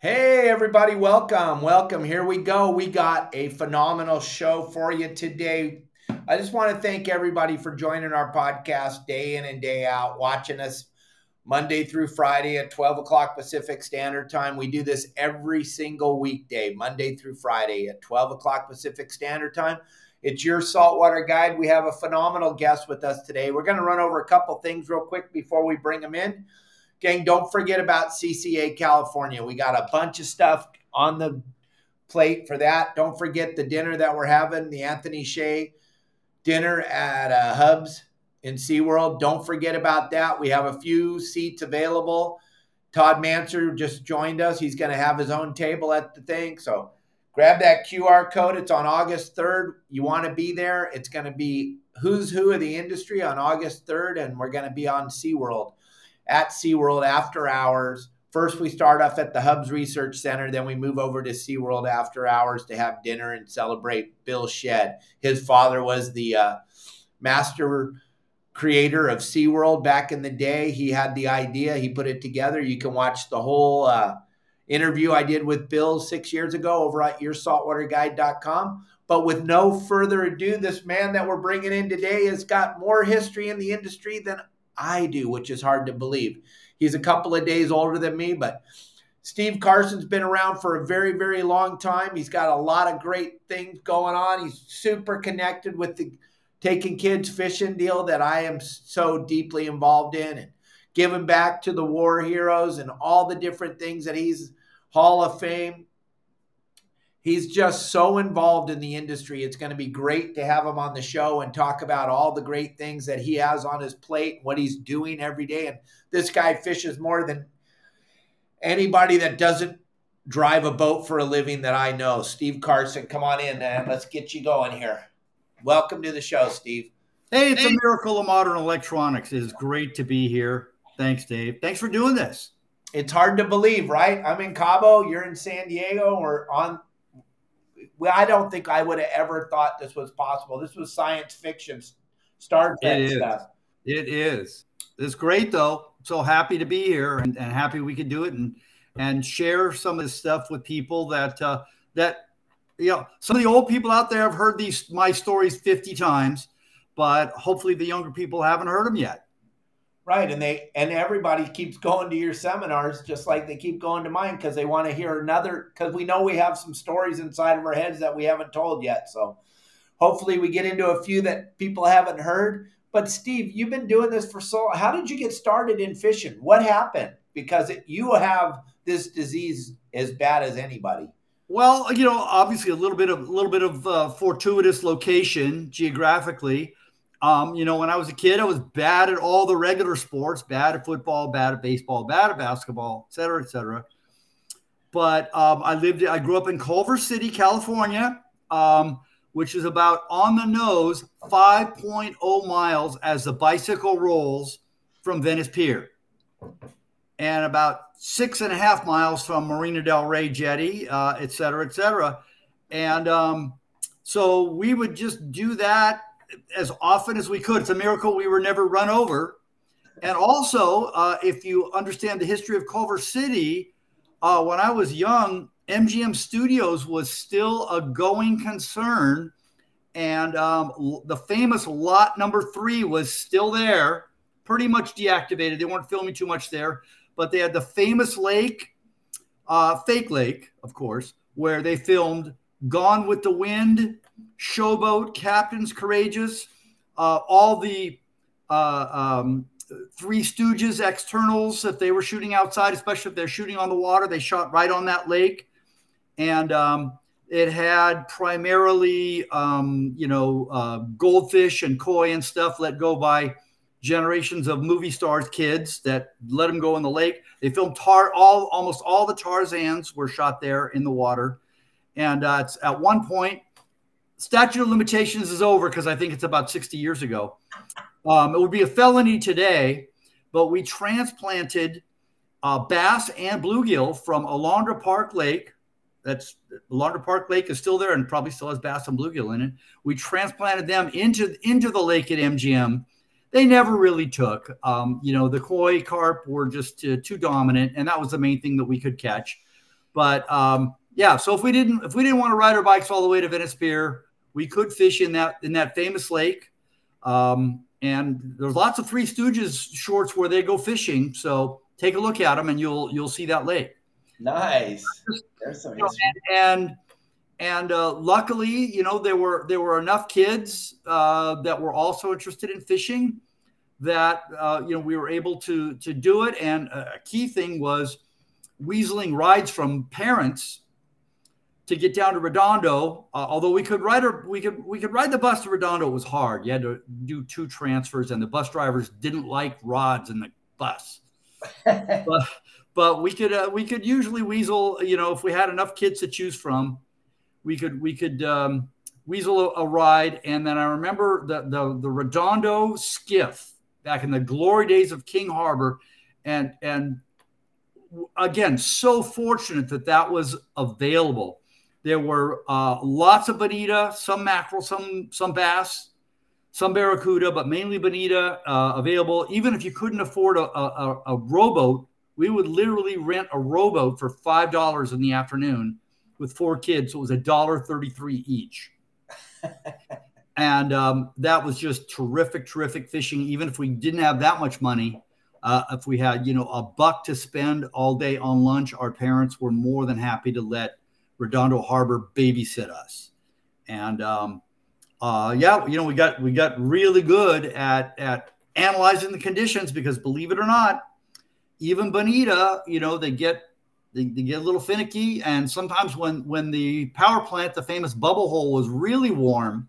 Hey, everybody, welcome. Welcome. Here we go. We got a phenomenal show for you today. I just want to thank everybody for joining our podcast day in and day out, watching us Monday through Friday at 12 o'clock Pacific Standard Time. We do this every single weekday, Monday through Friday at 12 o'clock Pacific Standard Time. It's your saltwater guide. We have a phenomenal guest with us today. We're going to run over a couple things real quick before we bring them in. Gang, don't forget about CCA California. We got a bunch of stuff on the plate for that. Don't forget the dinner that we're having, the Anthony Shea dinner at uh, Hubbs in SeaWorld. Don't forget about that. We have a few seats available. Todd Manser just joined us. He's going to have his own table at the thing. So grab that QR code. It's on August 3rd. You want to be there. It's going to be who's who of the industry on August 3rd, and we're going to be on SeaWorld at SeaWorld after hours. First, we start off at the Hubbs Research Center. Then we move over to SeaWorld after hours to have dinner and celebrate Bill Shedd. His father was the uh, master creator of SeaWorld back in the day. He had the idea, he put it together. You can watch the whole uh, interview I did with Bill six years ago over at yoursaltwaterguide.com. But with no further ado, this man that we're bringing in today has got more history in the industry than I do, which is hard to believe. He's a couple of days older than me, but Steve Carson's been around for a very, very long time. He's got a lot of great things going on. He's super connected with the taking kids fishing deal that I am so deeply involved in and giving back to the war heroes and all the different things that he's Hall of Fame he's just so involved in the industry. It's going to be great to have him on the show and talk about all the great things that he has on his plate, what he's doing every day. And this guy fishes more than anybody that doesn't drive a boat for a living that I know. Steve Carson, come on in, man. Let's get you going here. Welcome to the show, Steve. Hey, it's hey. a miracle of modern electronics. It is great to be here. Thanks, Dave. Thanks for doing this. It's hard to believe, right? I'm in Cabo, you're in San Diego, we're on well, I don't think I would have ever thought this was possible. This was science fiction, Star Trek it stuff. It is. It's great though. So happy to be here and, and happy we could do it and and share some of this stuff with people that uh, that you know some of the old people out there have heard these my stories 50 times, but hopefully the younger people haven't heard them yet. Right, and they and everybody keeps going to your seminars just like they keep going to mine because they want to hear another. Because we know we have some stories inside of our heads that we haven't told yet. So, hopefully, we get into a few that people haven't heard. But Steve, you've been doing this for so. How did you get started in fishing? What happened? Because it, you have this disease as bad as anybody. Well, you know, obviously a little bit of a little bit of uh, fortuitous location geographically. Um, you know, when I was a kid, I was bad at all the regular sports, bad at football, bad at baseball, bad at basketball, et cetera, et cetera. But um, I lived, I grew up in Culver City, California, um, which is about on the nose 5.0 miles as the bicycle rolls from Venice Pier, and about six and a half miles from Marina Del Rey Jetty, uh, et cetera, et cetera. And um, so we would just do that as often as we could. It's a miracle we were never run over. And also, uh, if you understand the history of Culver City, uh, when I was young, MGM Studios was still a going concern. And um, the famous lot number three was still there, pretty much deactivated. They weren't filming too much there, but they had the famous lake, uh, fake lake, of course, where they filmed Gone with the Wind, Showboat, Captains Courageous, uh, all the uh, um, Three Stooges externals that they were shooting outside, especially if they're shooting on the water, they shot right on that lake. And um, it had primarily, um, you know, uh, goldfish and koi and stuff let go by generations of movie stars, kids that let them go in the lake. They filmed tar all almost all the Tarzans were shot there in the water, and uh, it's at one point. Statute of limitations is over because I think it's about 60 years ago. Um, it would be a felony today, but we transplanted uh, bass and bluegill from Alondra Park Lake. That's Alondra Park Lake is still there and probably still has bass and bluegill in it. We transplanted them into into the lake at MGM they never really took. Um, you know, the koi carp were just uh, too dominant, and that was the main thing that we could catch. But um, yeah, so if we didn't if we didn't want to ride our bikes all the way to Venice Pier, we could fish in that in that famous lake. Um, and there's lots of Three Stooges shorts where they go fishing. So take a look at them, and you'll you'll see that lake. Nice. There's some you know, and, and and uh, luckily, you know, there were there were enough kids uh, that were also interested in fishing that uh, you know we were able to to do it. And a key thing was weaseling rides from parents to get down to Redondo. Uh, although we could ride or we could we could ride the bus to Redondo, it was hard. You had to do two transfers, and the bus drivers didn't like rods in the bus. but but we could uh, we could usually weasel. You know, if we had enough kids to choose from we could we could um, weasel a, a, ride. And then I remember the, the the Redondo skiff back in the glory days of King Harbor, and and again, so fortunate that that was available. There were uh, lots of bonita, some mackerel, some some bass, some barracuda, but mainly bonita uh, available. Even if you couldn't afford a, a, a rowboat, we would literally rent a rowboat for five dollars in the afternoon with four kids. So it was a dollar thirty-three each. and um, that was just terrific, terrific fishing. Even if we didn't have that much money, uh, if we had you know a buck to spend all day on lunch, our parents were more than happy to let Redondo Harbor babysit us. And um, uh, yeah, you know we got we got really good at at analyzing the conditions because believe it or not, even Bonita, you know, they get they, they, get a little finicky, and sometimes when when the power plant, the famous bubble hole, was really warm,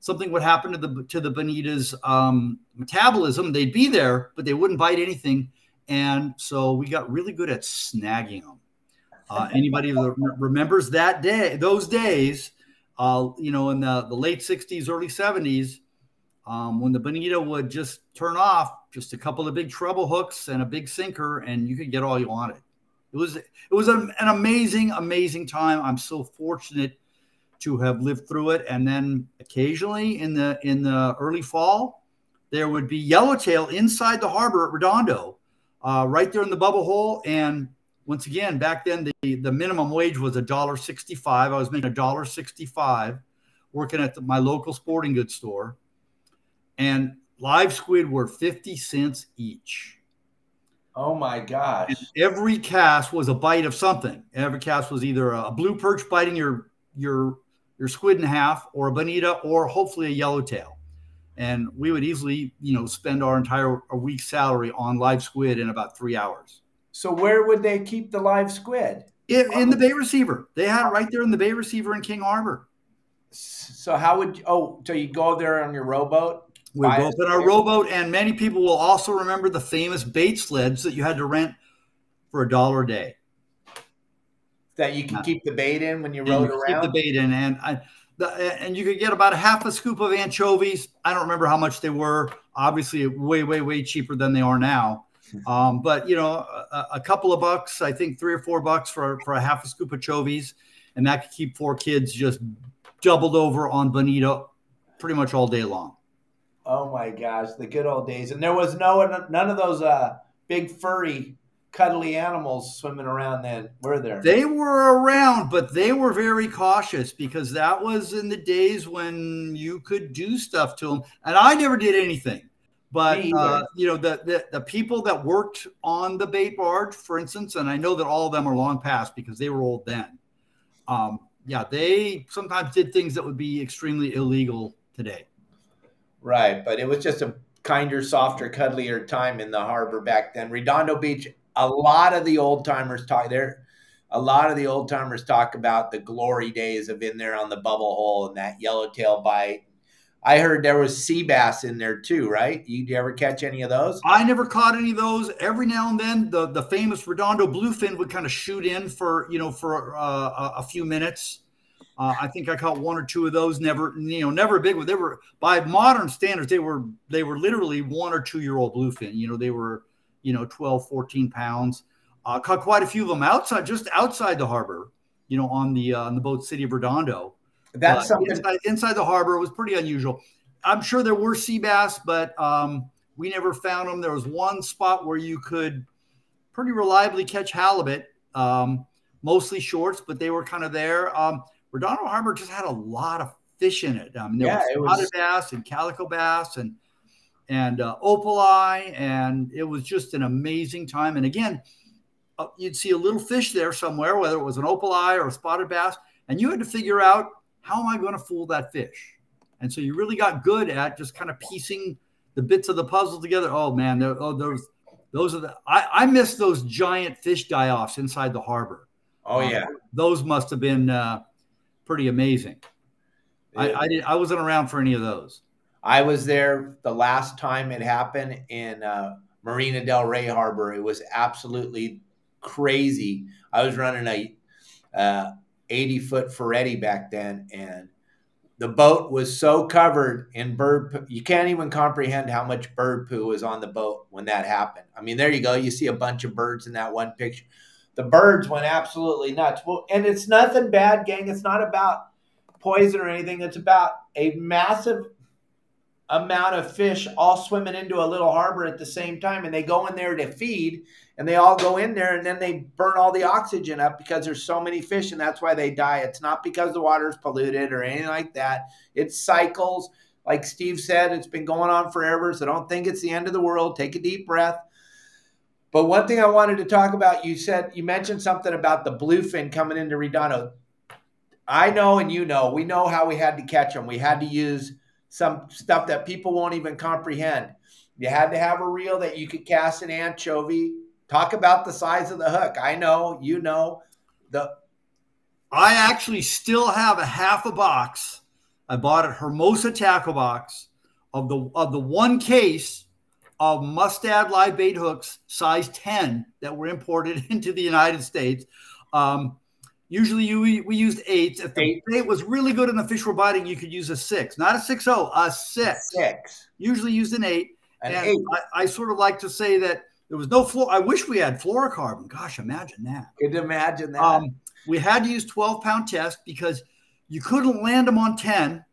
something would happen to the to the bonita's um, metabolism. They'd be there, but they wouldn't bite anything, and so we got really good at snagging them. Uh, anybody that remembers that day, those days, uh, you know, in the, the late '60s, early '70s, um, when the bonita would just turn off, just a couple of big treble hooks and a big sinker, and you could get all you wanted. It was it was an amazing, amazing time. I'm so fortunate to have lived through it. And then occasionally in the in the early fall, there would be yellowtail inside the harbor at Redondo, uh, right there in the bubble hole. And once again, back then the, the minimum wage was a dollar sixty-five. I was making a dollar sixty-five working at the, my local sporting goods store. And live squid were 50 cents each. Oh my gosh. And every cast was a bite of something. Every cast was either a blue perch biting your your your squid in half or a bonita or hopefully a yellowtail. And we would easily, you know, spend our entire a week's salary on live squid in about three hours. So where would they keep the live squid? In, in the uh, bay receiver. They had it right there in the bay receiver in King Harbor. So how would you, oh so you go there on your rowboat? We go in our rowboat, and many people will also remember the famous bait sleds that you had to rent for a dollar a day. That you can uh, keep the bait in when you rode you around. Keep the bait in, and I, the, and you could get about a half a scoop of anchovies. I don't remember how much they were. Obviously, way, way, way cheaper than they are now. Um, but you know, a, a, couple of bucks, I think three or four bucks for for a half a scoop of anchovies, and that could keep four kids just doubled over on bonito pretty much all day long. Oh my gosh, the good old days. And there was no none of those uh, big furry cuddly animals swimming around then, were there? They were around, but they were very cautious because that was in the days when you could do stuff to them. And I never did anything. But uh, you know the, the, the people that worked on the bait barge, for instance, and I know that all of them are long past because they were old then. Um, yeah, they sometimes did things that would be extremely illegal today. Right, but it was just a kinder, softer, cuddlier time in the harbor back then. Redondo Beach, a lot of the old timers talk there. A lot of the old timers talk about the glory days of in there on the bubble hole and that yellowtail bite. I heard there was sea bass in there too, right? You, you ever catch any of those? I never caught any of those. Every now and then, the the famous Redondo bluefin would kind of shoot in for you know for uh, a, few minutes. Uh, I think I caught one or two of those. Never, you know, never a big. One. They were by modern standards, they were they were literally one or two year old bluefin. You know, they were you know 12, 14 pounds. Uh, caught quite a few of them outside, just outside the harbor. You know, on the uh, on the boat City of Redondo. That's Uh, something. inside, inside the harbor. It was pretty unusual. I'm sure there were sea bass, but um, we never found them. There was one spot where you could pretty reliably catch halibut, um, mostly shorts, but they were kind of there. Um, Redondo Harbor just had a lot of fish in it. Um, there Yeah, was was- spotted bass and calico bass and and uh, opali, and it was just an amazing time. And again, uh, you'd see a little fish there somewhere, whether it was an opali or a spotted bass, and you had to figure out how am I going to fool that fish. And so you really got good at just kind of piecing the bits of the puzzle together. Oh man, there, oh those those are the I, I miss those giant fish die offs inside the harbor. oh Uh, yeah. those must have been uh, pretty amazing. I, I did I wasn't around for any of those. I was there the last time it happened in uh, Marina Del Rey Harbor. It was absolutely crazy. I was running a uh, 80 foot Ferretti back then, and the boat was so covered in bird poo. You can't even comprehend how much bird poo was on the boat when that happened. I mean, there you go. You see a bunch of birds in that one picture. The birds went absolutely nuts. Well, and it's nothing bad, gang. It's not about poison or anything. It's about a massive amount of fish all swimming into a little harbor at the same time and they go in there to feed and they all go in there and then they burn all the oxygen up because there's so many fish and that's why they die. It's not because the water is polluted or anything like that. It cycles. Like steve said it's been going on forever so don't think it's the end of the world. Take a deep breath. But one thing i wanted to talk about you said you mentioned something about the bluefin coming into redondo. I know and you know we know how we had to catch them we had to use some stuff that people won't even comprehend. You had to have a reel that you could cast an anchovy. Talk about the size of the hook. I know, you know, the I actually still have a half a box. I bought at Hermosa Tackle Box of the of the one case of mustad live bait hooks size 10 that were imported into the United States. Um, usually you, we, we used eights. If the Eight. bait was really good and the fish were biting, you could use a six, not a six oh, a six. six, Usually used an eight. an and eight. I, I sort of like to say that there was no floor. I wish we had fluorocarbon. Gosh, imagine that. Could imagine that? Um, we had to use 12 pound test because you couldn't land them on 10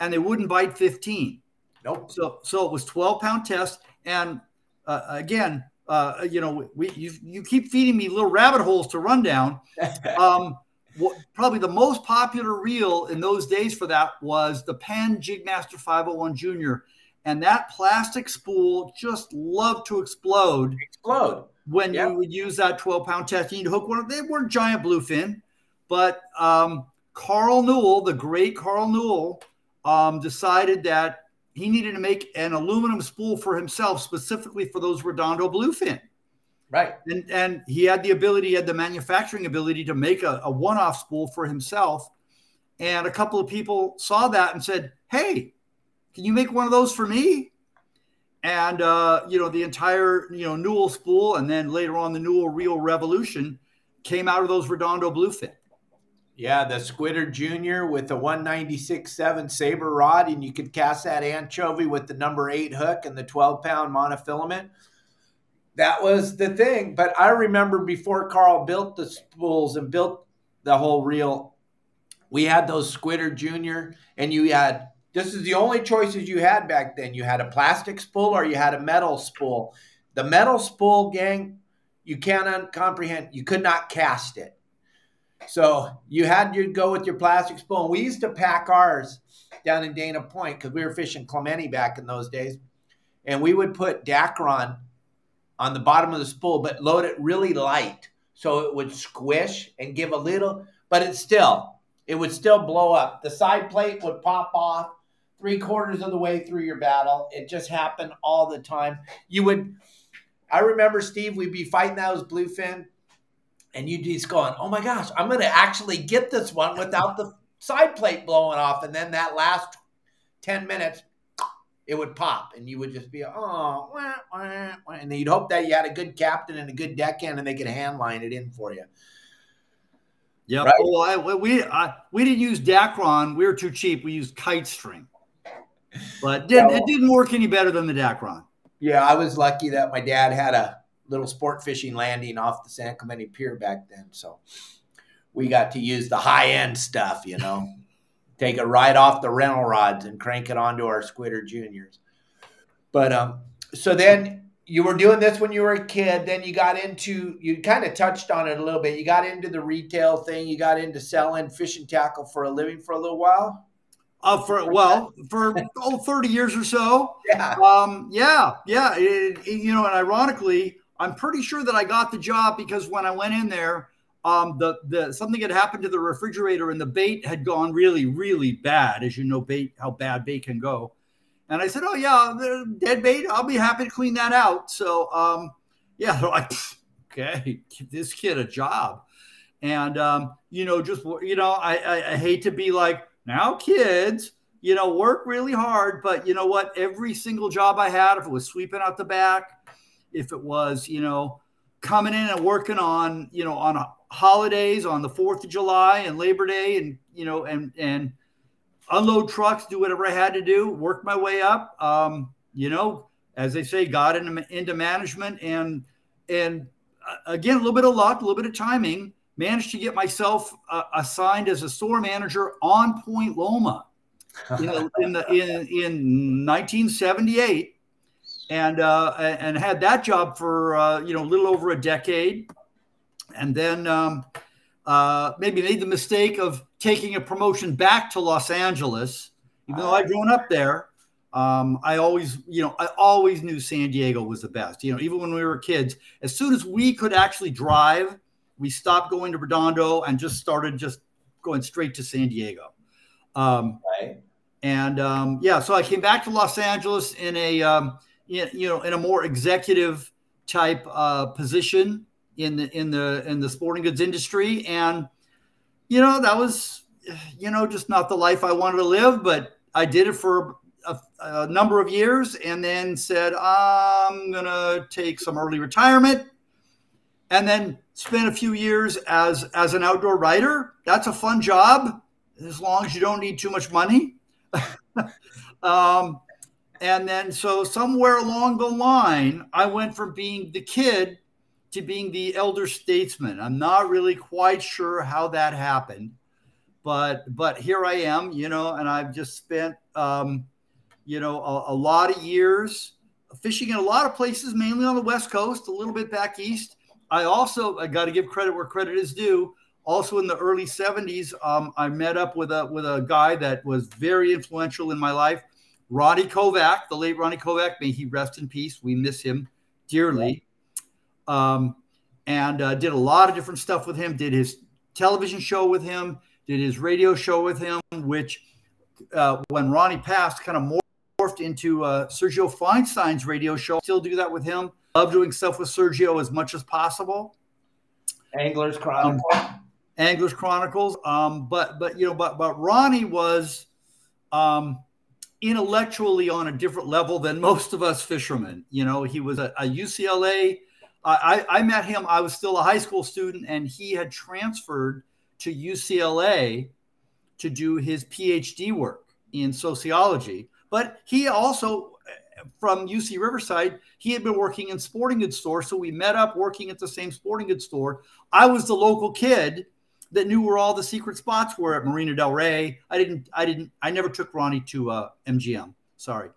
and they wouldn't bite 15. nope. So, so it was 12 pound test. And uh, again, uh, you know, we, you, you keep feeding me little rabbit holes to run down. Um, what, probably the most popular reel in those days for that was the Penn Jigmaster 501 Junior. And that plastic spool just loved to explode Explode. when Yeah. you would use that 12 pound test, you'd hook one they weren't giant bluefin, but um, Carl Newell, the great Carl Newell, um, decided that he needed to make an aluminum spool for himself, specifically for those Redondo bluefin. Right. And, and he had the ability, he had the manufacturing ability to make a, a one off spool for himself. And a couple of people saw that and said, Hey, can you make one of those for me? And, uh, you know, the entire, you know, Newell spool and then later on the Newell Reel Revolution came out of those Redondo bluefin. Yeah, the Squidder Junior with the 196.7 saber rod, and you could cast that anchovy with the number eight hook and the 12 pound monofilament. That was the thing. But I remember before Carl built the spools and built the whole reel, we had those Squidder Junior, and you had this is the only choices you had back then. You had a plastic spool or you had a metal spool. The metal spool, gang, you can't comprehend. You could not cast it. So you had to go with your plastic spoon. We used to pack ours down in Dana Point because we were fishing Clemente back in those days. And we would put Dacron on the bottom of the spool, but load it really light so it would squish and give a little, but it still, it would still blow up. The side plate would pop off three quarters of the way through your battle. It just happened all the time. You would, I remember, Steve, we'd be fighting those bluefin and you'd just going, "Oh my gosh, I'm going to actually get this one without the side plate blowing off." And then that last 10 minutes, it would pop and you would just be, oh, wah, wah, wah. and then you'd hope that you had a good captain and a good deckhand and they could hand line it in for you. Yeah. Right? Well, I, we I, we didn't use Dacron. We were too cheap. We used kite string, but didn't, well, it didn't work any better than the Dacron. Yeah, I was lucky that my dad had a little sport fishing landing off the San Clemente Pier back then, so we got to use the high end stuff. You know, take it right off the rental rods and crank it onto our Squidder Juniors. But um, so then you were doing this when you were a kid. Then you got into you kind of touched on it a little bit. You got into the retail thing. You got into selling fishing tackle for a living for a little while? Uh, for well for oh, 30 years or so. Yeah. Um yeah yeah. It, it, you know and ironically i'm pretty sure that i got the job because when i went in there um the the something had happened to the refrigerator and the bait had gone really really bad as you know bait how bad bait can go and I said, "Oh yeah, dead bait. I'll be happy to clean that out." So, um, yeah, they're like, "Okay, give this kid a job." And um, you know, just you know, I, I, I hate to be like, now kids, you know, work really hard, but you know what? Every single job I had, if it was sweeping out the back, if it was, you know, coming in and working on, you know, on holidays, on the Fourth of July and Labor Day, and you know, and and unload trucks, do whatever I had to do, work my way up. Um, you know, as they say, got into, into management and and uh, again a little bit of luck, a little bit of timing. Managed to get myself uh, assigned as a store manager on Point Loma in in, the, in, in 1978, and uh, and had that job for uh, you know a little over a decade, and then. Um, uh, maybe made the mistake of taking a promotion back to Los Angeles, even though I'd grown up there. Um, I always, you know, I always knew San Diego was the best. You know, even when we were kids, as soon as we could actually drive, we stopped going to Redondo and just started just going straight to San Diego. Um, right. And um, yeah, so I came back to Los Angeles in a, um, you know, in a more executive type uh, position in the in the in the sporting goods industry. And you know that was you know just not the life i wanted to live but i did it for a, a number of years and then said i'm gonna take some early retirement and then spent a few years as as an outdoor writer. That's a fun job as long as you don't need too much money. Um, and then so somewhere along the line i went from being the kid to being the elder statesman. I'm not really quite sure how that happened, but but here I am, you know, and I've just spent um, you know a, a lot of years fishing in a lot of places, mainly on the West Coast, a little bit back east. I also I got to give credit where credit is due. Also, in the early '70s, um, I met up with a with a guy that was very influential in my life, Ronnie Kovach, the late Ronnie Kovach. May he rest in peace. We miss him dearly um, and uh, did a lot of different stuff with him. Did his television show with him, did his radio show with him, which uh, when Ronnie passed, kind of morphed into uh, Sergio Feinstein's radio show. Still do that with him. Love doing stuff with Sergio as much as possible. Anglers Chronicles. Um, Anglers Chronicles. Um, but but you know, but but Ronnie was um, intellectually on a different level than most of us fishermen. You know, he was a, a UCLA I, I met him. I was still a high school student, and he had transferred to UCLA to do his PhD work in sociology. But he also, from UC Riverside, he had been working in sporting goods store. So we met up working at the same sporting goods store. I was the local kid that knew where all the secret spots were at Marina Del Rey. I didn't, I didn't, I never took Ronnie to uh, MGM. Sorry.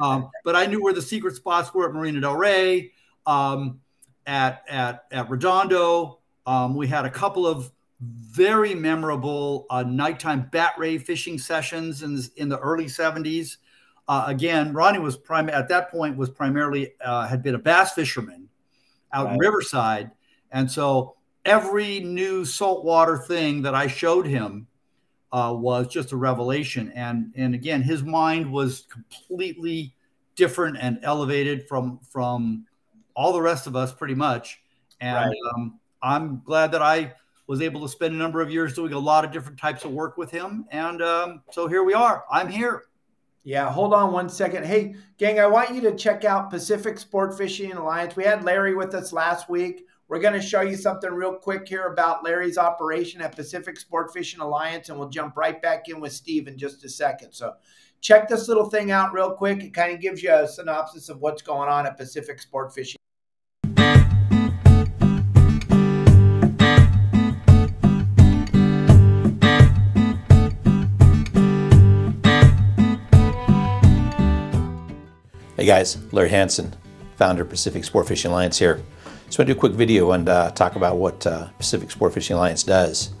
Um, but I knew where the secret spots were at Marina Del Rey. Um, at at at Redondo. Um, we had a couple of very memorable uh, nighttime bat ray fishing sessions in in the early 70s. Uh, again, Ronnie was prime at that point was primarily uh, had been a bass fisherman out right. in Riverside, and so every new saltwater thing that I showed him uh, was just a revelation. And and again, his mind was completely different and elevated from from all the rest of us pretty much. And right. um, I'm glad that I was able to spend a number of years doing a lot of different types of work with him. And um, so here we are. I'm here. Yeah, hold on one second. Hey, gang, I want you to check out Pacific Sport Fishing Alliance. We had Larry with us last week. We're going to show you something real quick here about Larry's operation at Pacific Sport Fishing Alliance, and we'll jump right back in with Steve in just a second. So, check this little thing out real quick. It kind of gives you a synopsis of what's going on at Pacific Sport Fishing. Hey guys, Larry Hanson, founder of Pacific Sport Fishing Alliance here. Just want to do a quick video and uh, talk about what uh, Pacific Sport Fishing Alliance does.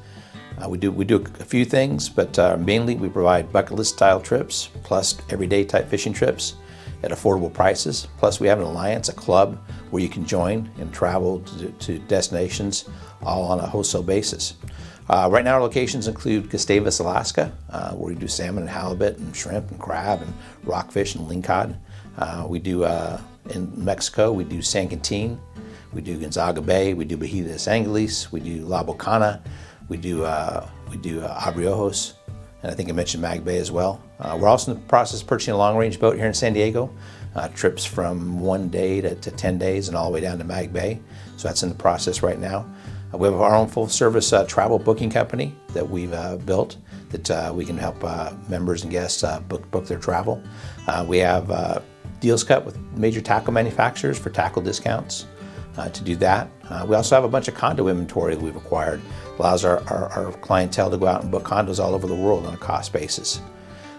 Uh, we do we do a few things, but uh, mainly we provide bucket list style trips plus everyday type fishing trips at affordable prices. Plus, we have an alliance, a club where you can join and travel to, to destinations all on a wholesale basis. Uh, right now, our locations include Gustavus, Alaska, uh, where we do salmon and halibut and shrimp and crab and rockfish and lingcod. Uh, we do uh, in Mexico, we do San Quintin, we do Gonzaga Bay, we do Bahia de Angeles, we do La Bocana, we do uh, we do uh, Abreojos, and I think I mentioned Mag Bay as well. Uh, we're also in the process of purchasing a long range boat here in San Diego, uh, trips from one day to, to 10 days and all the way down to Mag Bay. So that's in the process right now. Uh, we have our own full service uh, travel booking company that we've built that we can help members and guests book, book their travel. we have deals cut with major tackle manufacturers for tackle discounts uh, to do that. Uh, we also have a bunch of condo inventory that we've acquired. Allows our, our, our, clientele to go out and book condos all over the world on a cost basis.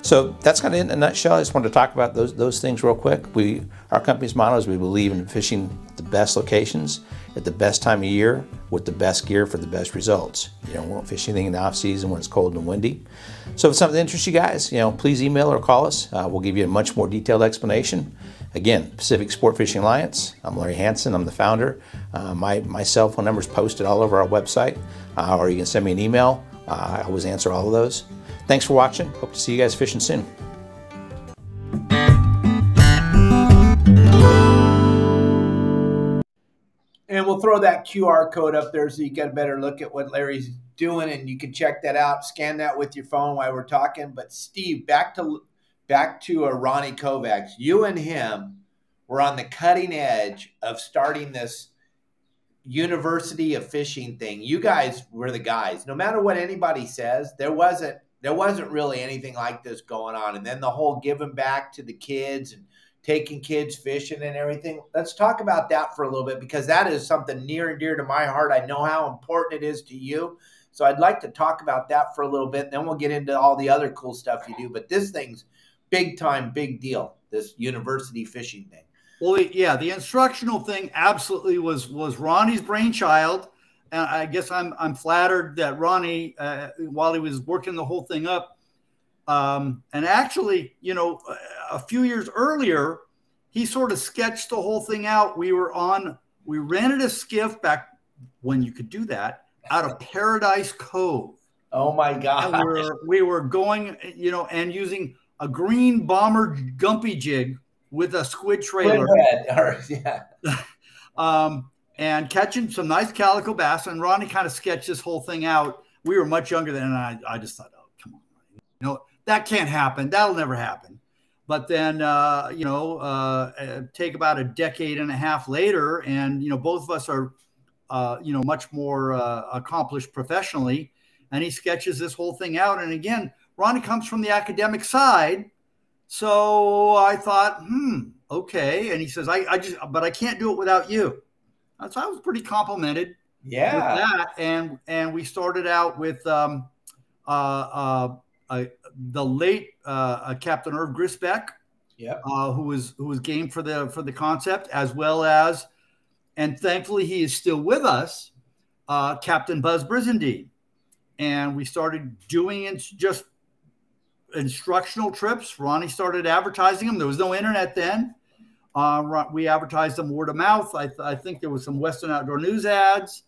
So that's kind of in a nutshell. I just wanted to talk about those those things real quick. We our company's motto is we believe in fishing the best locations at the best time of year with the best gear for the best results. You know, we won't fish anything in the off season when it's cold and windy. So if something interests you guys, you know, please email or call us. Uh, we'll give you a much more detailed explanation. Again, Pacific Sport Fishing Alliance. I'm Larry Hanson. I'm the founder. Uh, my my cell phone number is posted all over our website, uh, or you can send me an email. Uh, I always answer all of those. Thanks for watching. Hope to see you guys fishing soon. And we'll throw that QR code up there so you get a better look at what Larry's doing, and you can check that out. Scan that with your phone while we're talking. But Steve, back to back to uh, Ronnie Kovacs. You and him were on the cutting edge of starting this university of fishing thing. You guys were the guys. No matter what anybody says, there wasn't there wasn't really anything like this going on. And then the whole giving back to the kids and taking kids fishing and everything. Let's talk about that for a little bit because that is something near and dear to my heart. I know how important it is to you. So I'd like to talk about that for a little bit. Then we'll get into all the other cool stuff you do. But this thing's big time, big deal, this university fishing thing. Well, yeah, the instructional thing absolutely was was Ronnie's brainchild and I guess I'm I'm flattered that Ronnie, uh, while he was working the whole thing up, um, and actually, you know, a few years earlier, he sort of sketched the whole thing out. We were on, we rented a skiff back when you could do that out of Paradise Cove. Oh my God! We were, we were going, you know, and using a green bomber gumpy jig with a squid trailer. Yeah. um, and catching some nice calico bass. And Ronnie kind of sketched this whole thing out. We were much younger then, and I, I just thought, oh, come on, you know, that can't happen. That'll never happen. But then, uh, you know, uh, uh, take about a decade and a half later, and you know, both of us are, uh, you know, much more uh, accomplished professionally. And he sketches this whole thing out. And again, Ronnie comes from the academic side, so I thought, hmm, okay. And he says, I, I just, but I can't do it without you. So I was pretty complimented. Yeah. that. And and we started out with um, uh, uh, uh, the late uh, Captain Irv Grisbeck. Yeah. Uh, who was who was game for the for the concept as well as, and thankfully he is still with us, uh, Captain Buzz Brizendine, and we started doing it just instructional trips. Ronnie started advertising them. There was no internet then. Uh, we advertised them word of mouth. I, th- I, think there was some Western Outdoor News ads,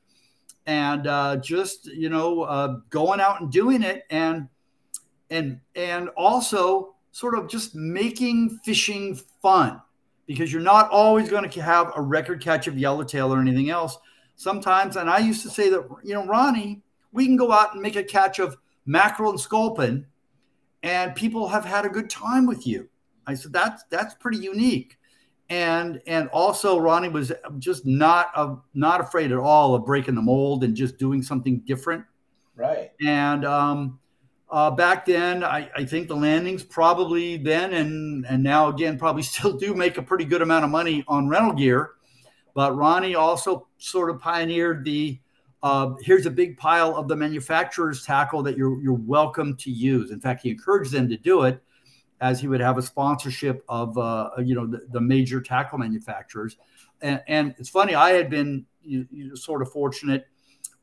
and uh, just you know uh, going out and doing it, and and and also sort of just making fishing fun because you're not always going to have a record catch of yellowtail or anything else. Sometimes, and I used to say that you know Ronnie, we can go out and make a catch of mackerel and sculpin and people have had a good time with you. I said that's that's pretty unique, and and also Ronnie was just not a, not afraid at all of breaking the mold and just doing something different. Right. And um, uh, back then, I, I think the landings probably then and and now again probably still do make a pretty good amount of money on rental gear. But Ronnie also sort of pioneered the uh, here's a big pile of the manufacturer's tackle that you're you're welcome to use. In fact, he encouraged them to do it, as he would have a sponsorship of uh, you know the, the, major tackle manufacturers. And, and, it's funny, I had been you, you sort of fortunate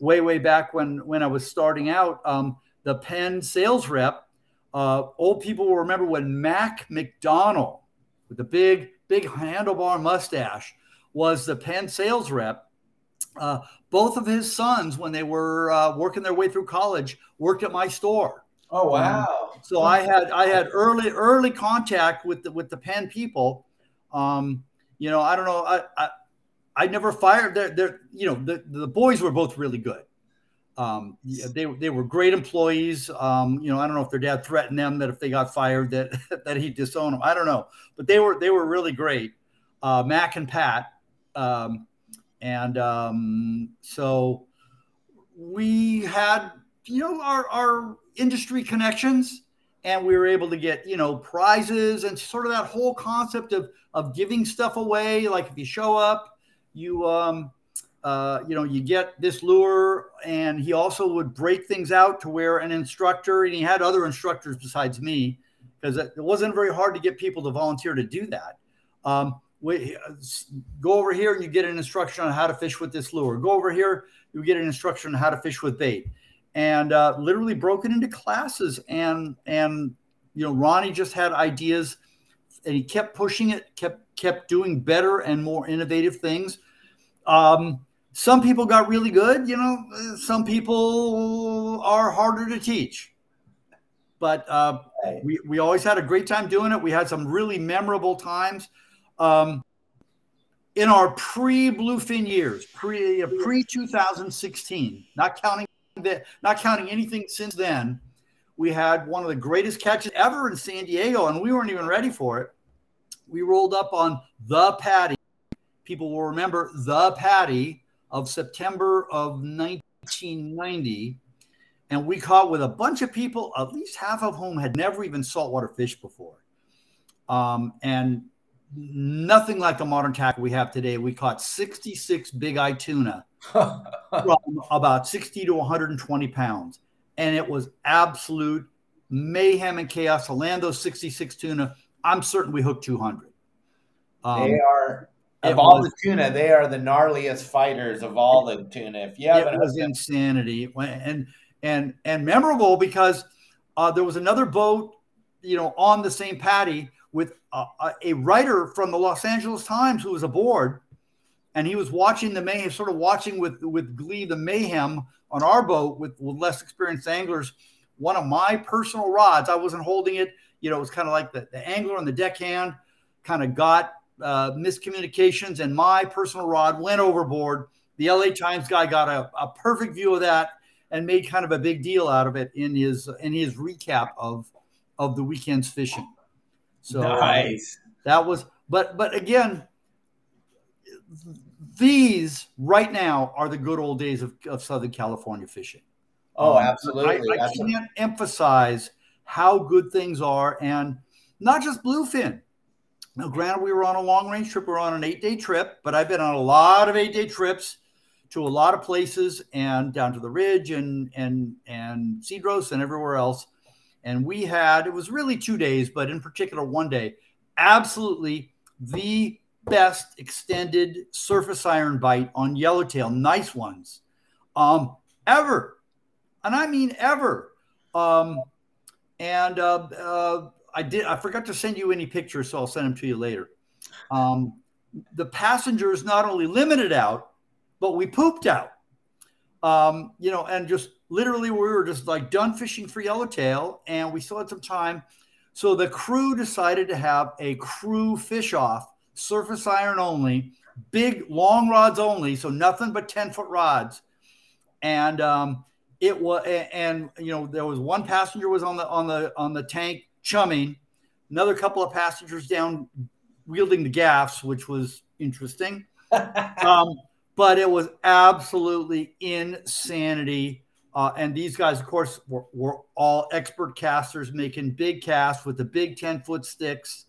way way back when when I was starting out. Um, the Penn sales rep, uh, old people will remember when Mac McDonald with the big big handlebar mustache was the Penn sales rep uh, both of his sons, when they were uh, working their way through college, worked at my store. Oh wow! Um, so I had I had early early contact with the with the Penn people. Um, you know, I don't know. I I, I never fired. They're, they're you know the, the boys were both really good. Um, they they were great employees. Um, you know, I don't know if their dad threatened them that if they got fired that that he'd disown them. I don't know, but they were they were really great. Uh, Mac and Pat. Um, and um, so we had, you know, our, our industry connections and we were able to get, you know, prizes and sort of that whole concept of, of giving stuff away. Like if you show up, you, um, uh, you know, you get this lure, and he also would break things out to where an instructor, and he had other instructors besides me, because it wasn't very hard to get people to volunteer to do that. Um, we, go over here and you get an instruction on how to fish with this lure. Go over here, you get an instruction on how to fish with bait, and uh, literally broken into classes. And and you know, Ronnie just had ideas, and he kept pushing it, kept kept doing better and more innovative things. Um, some people got really good, you know. Some people are harder to teach but uh, we, we always had a great time doing it. We had some really memorable times. Um, in our pre bluefin years, pre uh, pre 2016, not counting that, not counting anything since then, we had one of the greatest catches ever in San Diego, and we weren't even ready for it. We rolled up on the Patty. People will remember the Patty of September of 1990. And we caught with a bunch of people, at least half of whom had never even saltwater fished before. Um, and nothing like the modern tackle we have today. We caught 66 big eye tuna from about 60 to 120 pounds. And it was absolute mayhem and chaos to land those 66 tuna. I'm certain we hooked 200. Um, they are of all was, the tuna, they are the gnarliest fighters of all the tuna. If you haven't, it was insanity and and and memorable because uh, there was another boat, you know, on the same patty with a, a, writer from the Los Angeles Times who was aboard, and he was watching the mayhem, sort of watching with with glee the mayhem on our boat with, with less experienced anglers. One of my personal rods, I wasn't holding it. You know, it was kind of like the, the angler and the deckhand kind of got uh, miscommunications, and my personal rod went overboard. The LA Times guy got a, a perfect view of that and made kind of a big deal out of it in his in his recap of of the weekend's fishing. So nice. That was, but but again, these right now are the good old days of, of Southern California fishing. Oh, um, absolutely. I, I can't emphasize how good things are, and not just bluefin. Now, granted, we were on a long range trip. We are on an eight day trip, but I've been on a lot of eight day trips to a lot of places and down to the ridge and and and Cedros and everywhere else. And we had, it was really two days, but in particular, one day, absolutely the best extended surface iron bite on yellowtail, nice ones, um, ever. And I mean ever. Um, and uh, uh, I did, I forgot to send you any pictures, so I'll send them to you later. Um, the passengers not only limited out, but we pooped out. Um, you know, and just literally we were just like done fishing for yellowtail and we still had some time. So the crew decided to have a crew fish off, surface iron only, big long rods only, so nothing but 10 foot rods. And um, it was, and you know, there was one passenger was on the on the on the tank chumming, another couple of passengers down wielding the gaffs, which was interesting. um, but it was absolutely insanity. Uh, and these guys, of course, were, were, all expert casters making big casts with the big 10 foot sticks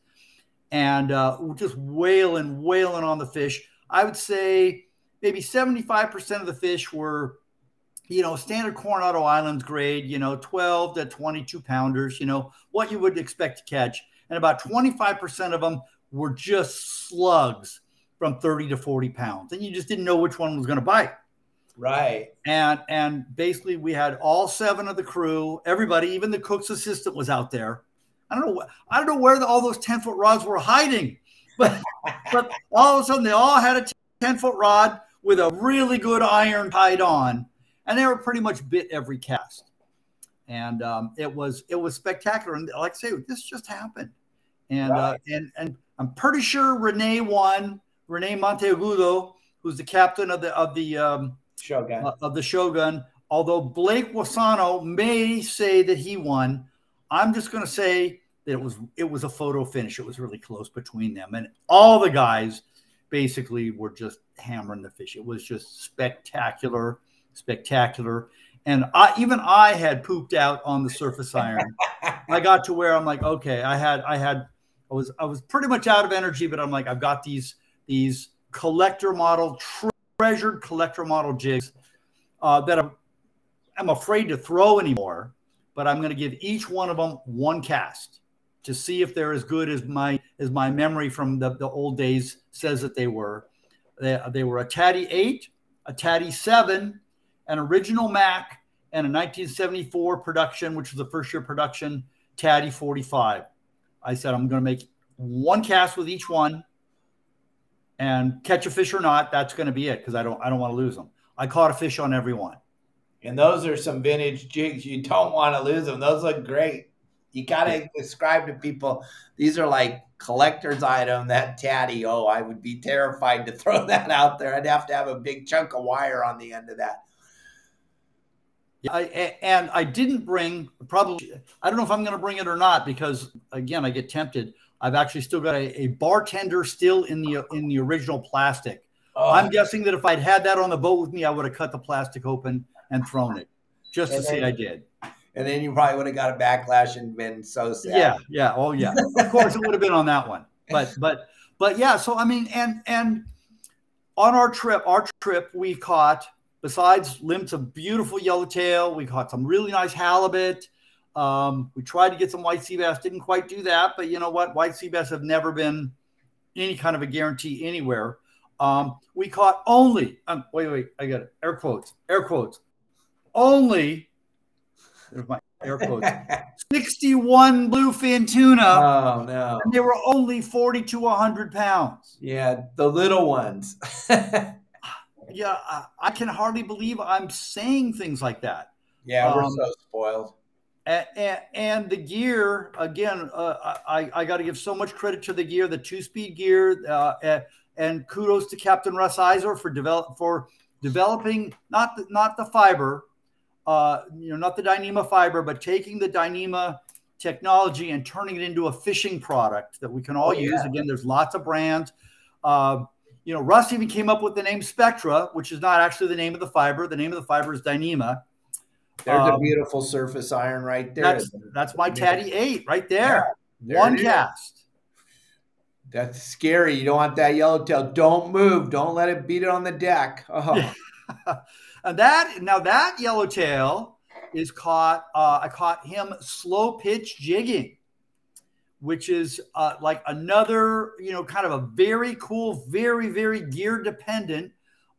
and uh, just wailing, wailing on the fish. I would say maybe 75% of the fish were, you know, standard Coronado Islands grade, you know, 12 to 22 pounders, you know, what you would expect to catch. And about 25% of them were just slugs from 30 to 40 pounds. And you just didn't know which one was going to bite. Right. And and basically we had all seven of the crew, everybody, even the cook's assistant was out there. I don't know I don't know where the, all those 10 foot rods were hiding, but but all of a sudden they all had a 10 foot rod with a really good iron tied on, and they were pretty much bit every cast. And um, it was it was spectacular. And like I say, this just happened. And uh, right. uh, and and I'm pretty sure Renee won. Renee Monteagudo, who's the captain of the of the um, Shogun. Uh, of the Shogun. Although Blake Wasano may say that he won, I'm just going to say that it was it was a photo finish. It was really close between them, and all the guys basically were just hammering the fish. It was just spectacular, spectacular. And I even I had pooped out on the surface iron. I got to where I'm like, okay, I had I had I was I was pretty much out of energy, but I'm like, I've got these these collector model treasured collector model jigs uh, that I'm, I'm afraid to throw anymore, but I'm going to give each one of them one cast to see if they're as good as my as my memory from the, the old days says that they were. They, they were a Tady 8, a Tady 7, an original Mac, and a 1974 production, which was the first year production, Tady 45. I said I'm going to make one cast with each one and catch a fish or not, that's going to be it because I don't I don't want to lose them. I caught a fish on every one. And those are some vintage jigs. You don't want to lose them. Those look great. You got to describe to people these are like collector's item. That Tady. Oh, I would be terrified to throw that out there. I'd have to have a big chunk of wire on the end of that. Yeah, I, and I didn't bring probably. I don't know if I'm going to bring it or not because again, I get tempted. I've actually still got a, a bartender still in the in the original plastic. Oh. I'm guessing that if I'd had that on the boat with me, I would have cut the plastic open and thrown it just and to then, say I did. And then you probably would have got a backlash and been so sad. Yeah, yeah, oh yeah. of course, it would have been on that one. But but but yeah. So I mean, and and on our trip, our trip, we caught besides limbs of beautiful yellowtail, we caught some really nice halibut. Um, we tried to get some white sea bass, didn't quite do that, but you know what? White sea bass have never been any kind of a guarantee anywhere. Um, we caught only, um, wait, wait, I got it. Air quotes, air quotes. Only, there's my air quotes, 61 bluefin tuna. Oh, no. And they were only 40 to 100 pounds. Yeah, the little ones. yeah, I, I, can hardly believe I'm saying things like that. Yeah, we're um, so spoiled and, and, the gear again uh, i, I got to give so much credit to the gear the two speed gear uh, and kudos to captain russ Izor for develop for developing not the, not the fiber uh, you know not the dyneema fiber but taking the dyneema technology and turning it into a fishing product that we can all oh, use. yeah. again there's lots of brands. Uh, you know russ even came up with the name spectra which is not actually the name of the fiber. The name of the fiber is dyneema there's um, a beautiful surface iron right there. That's, that's my Tady 8 right there. Yeah, there One cast. That's scary. You don't want that yellowtail. Don't move. Don't let it beat it on the deck. Oh. and that now that yellowtail is caught. Uh, I caught him slow pitch jigging, which is uh, like another, you know, kind of a very cool, very very gear dependent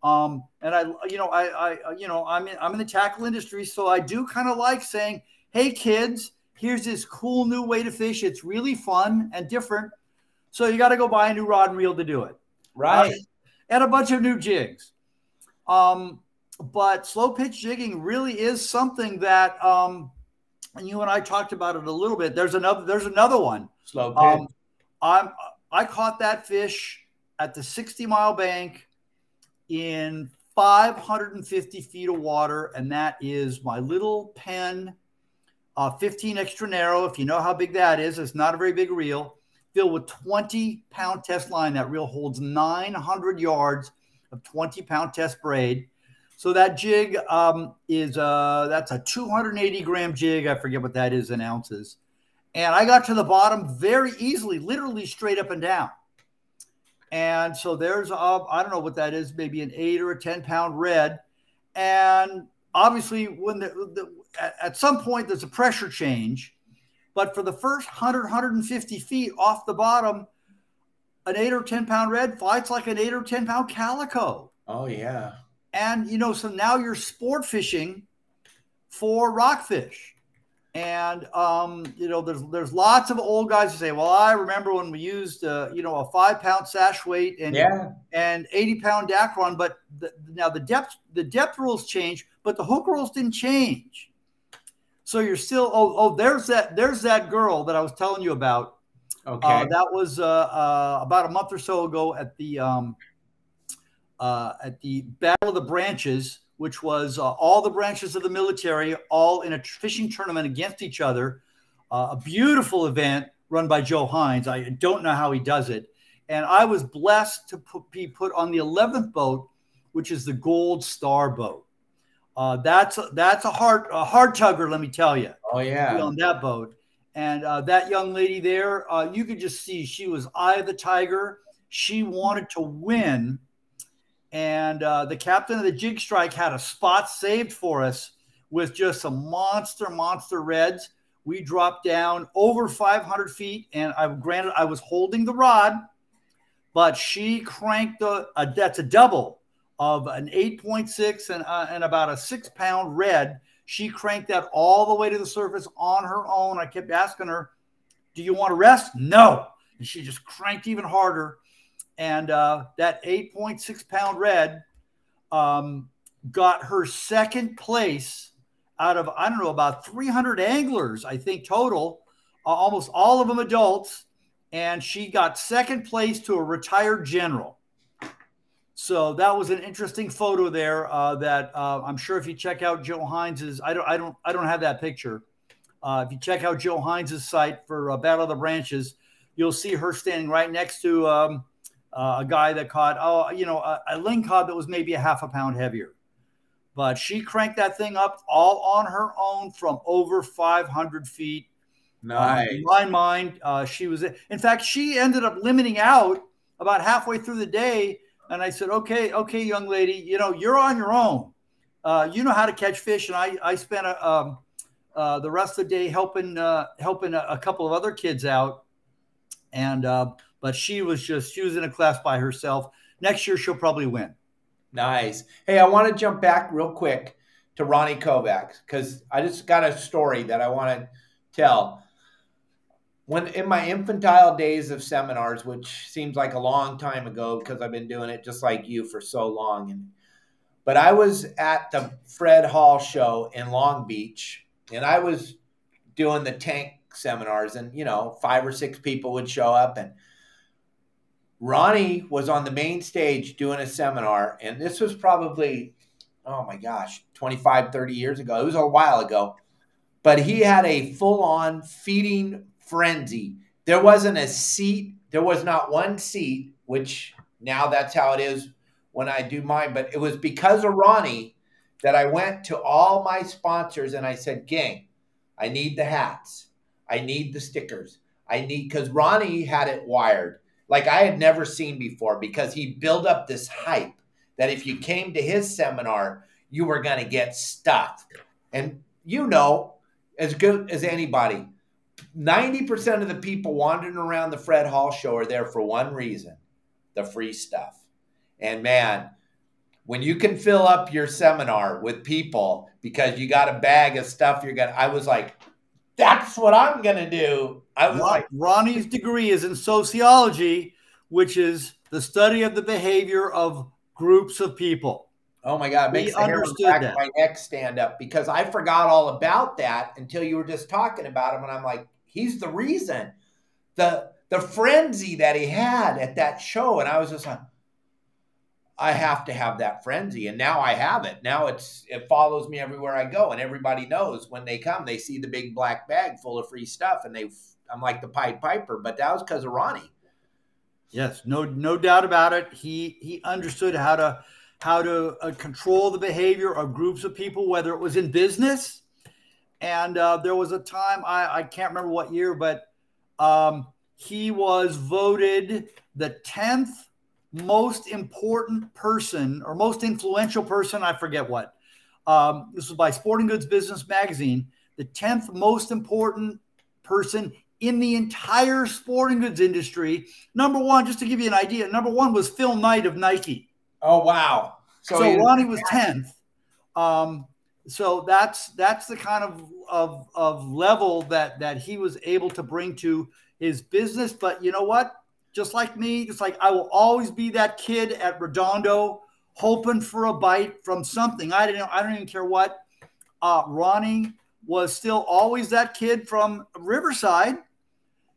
um, and I, you know, I, I, you know, I'm in, I'm in the tackle industry, so I do kind of like saying, "Hey, kids, here's this cool new way to fish. It's really fun and different. So you got to go buy a new rod and reel to do it, right? Uh, and a bunch of new jigs. Um, but slow pitch jigging really is something that, um, and you and I talked about it a little bit. There's another. There's another one. Slow pitch. Um, I'm. I caught that fish at the 60 mile bank in 550 feet of water, and that is my little Penn, uh, 15 extra narrow. If you know how big that is, it's not a very big reel, filled with 20 pound test line. That reel holds 900 yards of 20 pound test braid. So that jig um, is uh, that's a 280 gram jig. I forget what that is in ounces. And I got to the bottom very easily, literally straight up and down. And so there's, uh, I don't know what that is, maybe an eight or a 10 pound red. And obviously, when the, the at some point there's a pressure change, but for the first 100, 150 feet off the bottom, an eight or 10 pound red fights like an eight or 10 pound calico. Oh, yeah. And, you know, so now you're sport fishing for rockfish. And um, you know, there's there's lots of old guys who say, "Well, I remember when we used uh, you know a five pound sash weight and yeah. and 80 pound Dacron, but the, now the depth the depth rules change, but the hook rules didn't change. So you're still oh oh there's that there's that girl that I was telling you about. Okay, uh, that was uh, uh, about a month or so ago at the um, uh, at the Battle of the Branches which was uh, all the branches of the military all in a fishing tournament against each other. Uh, a beautiful event run by Joe Hines. I don't know how he does it. And I was blessed to put, be put on the 11th boat, which is the Gold Star boat. Uh, that's a, that's a hard a hard tugger, let me tell you. Oh yeah, on that boat, and uh, that young lady there, uh, you could just see she was eye of the tiger. She wanted to win, and uh, the captain of the jig strike had a spot saved for us with just some monster, monster reds. We dropped down over 500 feet, and I granted I was holding the rod, but she cranked the uh, that's a double of an 8.6 and, uh, and about a six pound red. She cranked that all the way to the surface on her own. I kept asking her, Do you want to rest? No. And she just cranked even harder and uh, that 8.6 pound red um, got her second place out of I don't know about 300 anglers I think total, uh, almost all of them adults, and she got second place to a retired general. So that was an interesting photo there. Uh, that uh, I'm sure if you check out Joe Hines's, I don't, I don't, I don't have that picture. Uh, if you check out Joe Hines's site for uh, Battle of the Branches, you'll see her standing right next to um, uh, a guy that caught, oh, you know, a, a lingcod that was maybe a half a pound heavier. But she cranked that thing up all on her own from over 500 feet. Nice. in my mind, uh, she was, in fact, she ended up limiting out about halfway through the day. And I said, okay, okay, young lady, you know, you're on your own. Uh, you know how to catch fish. And I, I spent a, um, uh, the rest of the day helping, uh, helping a, a, couple of other kids out. And, uh, but she was just she was in a class by herself. Next year she'll probably win. Nice. Hey, I want to jump back real quick to Ronnie Kovach because I just got a story that I want to tell. When in my infantile days of seminars, which seems like a long time ago because I've been doing it just like you for so long, and but I was at the Fred Hall show in Long Beach, and I was doing the tank seminars, and you know, five or six people would show up, and Ronnie was on the main stage doing a seminar, and this was probably, oh my gosh, 25, 30 years ago. It was a while ago. But he had a full on feeding frenzy. There wasn't a seat, there was not one seat, which now that's how it is when I do mine. But it was because of Ronnie that I went to all my sponsors and I said, Gang, I need the hats, I need the stickers. I need, because Ronnie had it wired like I had never seen before because he built up this hype that if you came to his seminar, you were going to get stuff. And you know, as good as anybody, 90% of the people wandering around the Fred Hall show are there for one reason the free stuff. And man, when you can fill up your seminar with people because you got a bag of stuff you're going to, I was like, that's what I'm going to do. I Ron, like, Ronnie's degree is in sociology, which is the study of the behavior of groups of people. Oh my God, it makes the hair on the back that. of my neck stand up because I forgot all about that until you were just talking about him. And I'm like, he's the reason. The the frenzy that he had at that show. And I was just like, I have to have that frenzy. And now I have it. Now it's it follows me everywhere I go. And everybody knows when they come, they see the big black bag full of free stuff and they I'm like the Pied Piper, but that was because of Ronnie. Yes, no no doubt about it. He he understood how to how to uh, control the behavior of groups of people, whether it was in business. And uh, there was a time I, I can't remember what year, but um, he was voted the tenth most important person or most influential person. I forget what. Um, this was by Sporting Goods Business Magazine. The tenth most important person in the entire sporting goods industry. Number one, just to give you an idea, number one was Phil Knight of Nike. Oh wow! So, so Ronnie was tenth. Um, so that's that's the kind of, of of level that that he was able to bring to his business. But you know what? Just like me, just like I will always be that kid at Redondo, hoping for a bite from something. I didn't. I don't even care what. Uh, Ronnie was still always that kid from Riverside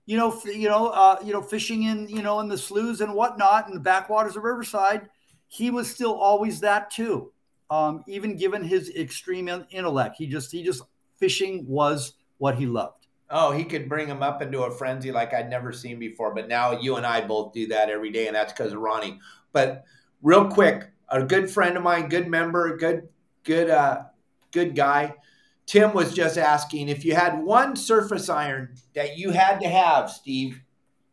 you know, you know, uh, you know, fishing in, you know, in the sloughs and whatnot in the backwaters of Riverside, he was still always that too. Um, even given his extreme intellect, he just, he just fishing was what he loved. Oh, he could bring him up into a frenzy like I'd never seen before. But now you and I both do that every day, and that's because of Ronnie. But real quick, a good friend of mine, good member, good, good, uh, good guy Tim was just asking if you had one surface iron that you had to have, Steve,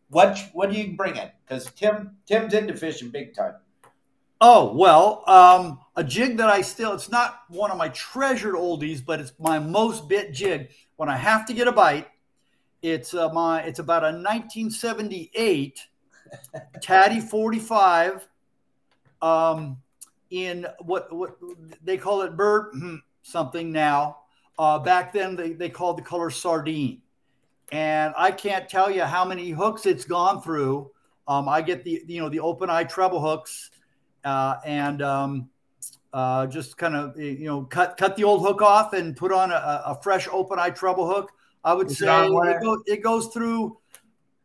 what what do you bring it? Because Tim Tim's into fishing big time. Oh well, um, a jig that I still it's not one of my treasured oldies, but it's my most bit jig. When I have to get a bite, it's uh, my it's about a 1978 Tady 45 um, in what what they call it bird hmm, something now uh, back then, they, they called the color sardine. And I can't tell you how many hooks it's gone through. Um, I get the you know the open eye treble hooks, uh, and um, uh, just kind of you know cut cut the old hook off and put on a, a fresh open eye treble hook. I would Is say it, go, it, goes through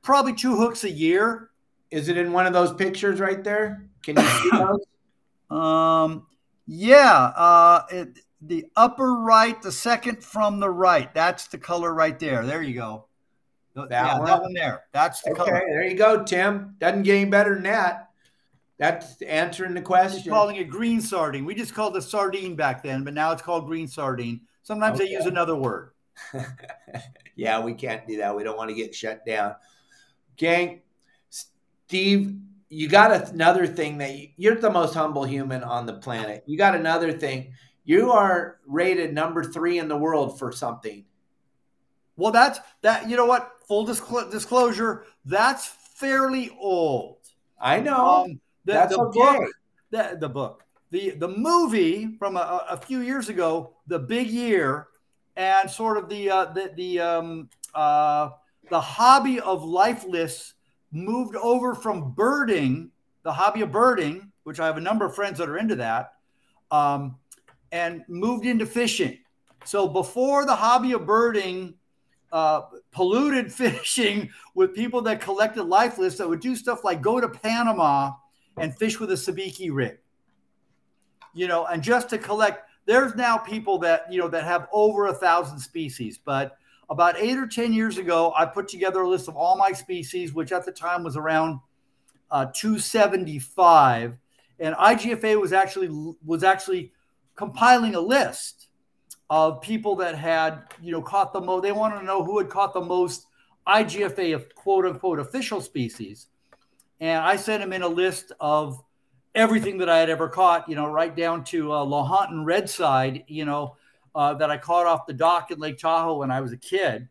probably two hooks a year. Is it in one of those pictures right there? Can you see those? um, yeah. Uh, it, the upper right, the second from the right. That's the color right there. There you go. That yeah, one? that one there. That's the okay, color. There you go, Tim. Doesn't get any better than that. That's answering the question. We're calling it green sardine. We just called it sardine back then, but now it's called green sardine. Sometimes okay. they use another word. yeah, we can't do that. We don't want to get shut down. Gang, Steve, you got another thing that you, you're the most humble human on the planet. You got another thing you are rated number three in the world for something. Well, that's that. You know what? Full disclosure, that's fairly old. I know. Um, the, that's the okay. book. The, the book. The the movie from a, a, few years ago, The Big Year, and sort of the uh, the the um, uh, the hobby of lifeless moved over from birding, the hobby of birding, which I have a number of friends that are into that. Um, and moved into fishing. So before the hobby of birding uh, polluted fishing with people that collected lifeless that would do stuff like go to Panama and fish with a sabiki rig. You know, and just to collect, there's now people that, you know, that have over a thousand species. But about eight or 10 years ago, I put together a list of all my species, which at the time was around uh, 275. And IGFA was actually was actually compiling a list of people that had, you know, caught the most. They wanted to know who had caught the most IGFA of quote unquote official species. And I sent him in a list of everything that I had ever caught, you know, right down to uh, Lahontan red side, you know, uh, that I caught off the dock in Lake Tahoe when I was a kid.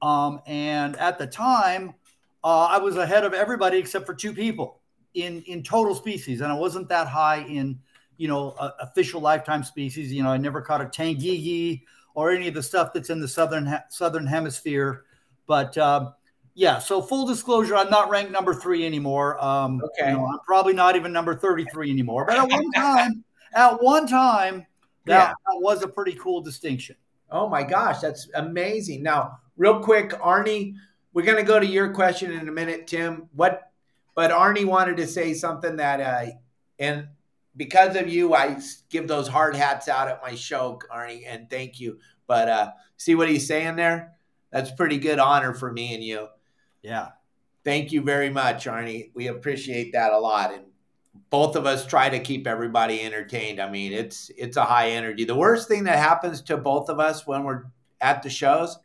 Um, and at the time, uh, I was ahead of everybody except for two people in in total species, and I wasn't that high in you know, uh, official lifetime species. You know, I never caught a tangigi or any of the stuff that's in the southern southern hemisphere. But um, yeah, so full disclosure, I'm not ranked number three anymore. Um, okay, you know, I'm probably not even number 33 anymore. But at one time, at one time, that, yeah. that was a pretty cool distinction. Oh my gosh, that's amazing. Now, real quick, Arnie, we're going to go to your question in a minute, Tim. What? But Arnie wanted to say something that uh, and because of you, I give those hard hats out at my show, Arnie, and thank you. But uh, see what he's saying there? That's pretty good honor for me and you. Yeah. Thank you very much, Arnie. We appreciate that a lot. And both of us try to keep everybody entertained. I mean, it's it's a high energy. The worst thing that happens to both of us when we're at the shows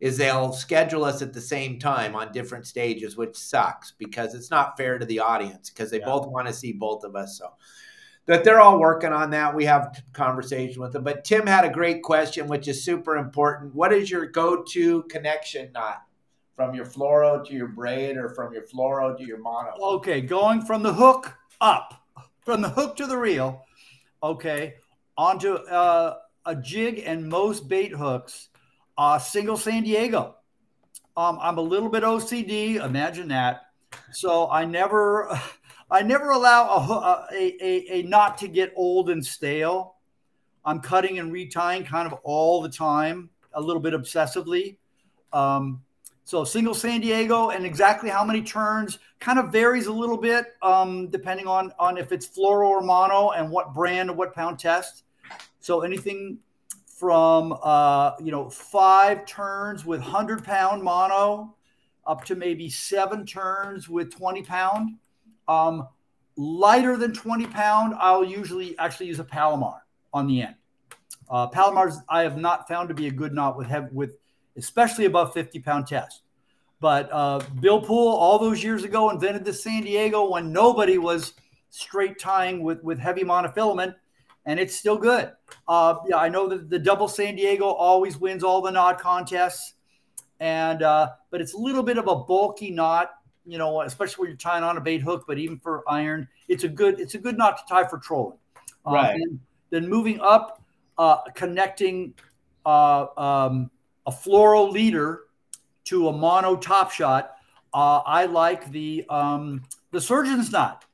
is they'll schedule us at the same time on different stages, which sucks because it's not fair to the audience because they yeah. both want to see both of us. So that they're all working on that. We have conversation with them. But Tim had a great question, which is super important. What is your go-to connection knot? From your fluoro to your braid or from your fluoro to your mono? Okay, going from the hook up, from the hook to the reel, okay, onto uh, a jig and most bait hooks, uh, single San Diego. Um, I'm a little bit OCD, imagine that. So I never I never allow a, a, a, a knot to get old and stale. I'm cutting and retying kind of all the time, a little bit obsessively. Um, so single San Diego and exactly how many turns kind of varies a little bit um, depending on on if it's fluoro or mono and what brand or what pound test. So anything from uh, you know five turns with hundred pound mono up to maybe seven turns with twenty pound. Um, lighter than 20 pound, I'll usually actually use a Palomar on the end. Uh, Palomars I have not found to be a good knot with with especially above 50 pound test. But uh, Bill Poole, all those years ago, invented the San Diego when nobody was straight tying with with heavy monofilament, and it's still good. Uh, yeah, I know that the double San Diego always wins all the knot contests, and uh, but it's a little bit of a bulky knot you know, especially when you're tying on a bait hook, but even for iron, it's a good it's a good knot to tie for trolling. Um, right. then moving up, uh, connecting uh, um, a fluoro leader to a mono top shot. Uh, I like the um, the surgeon's knot.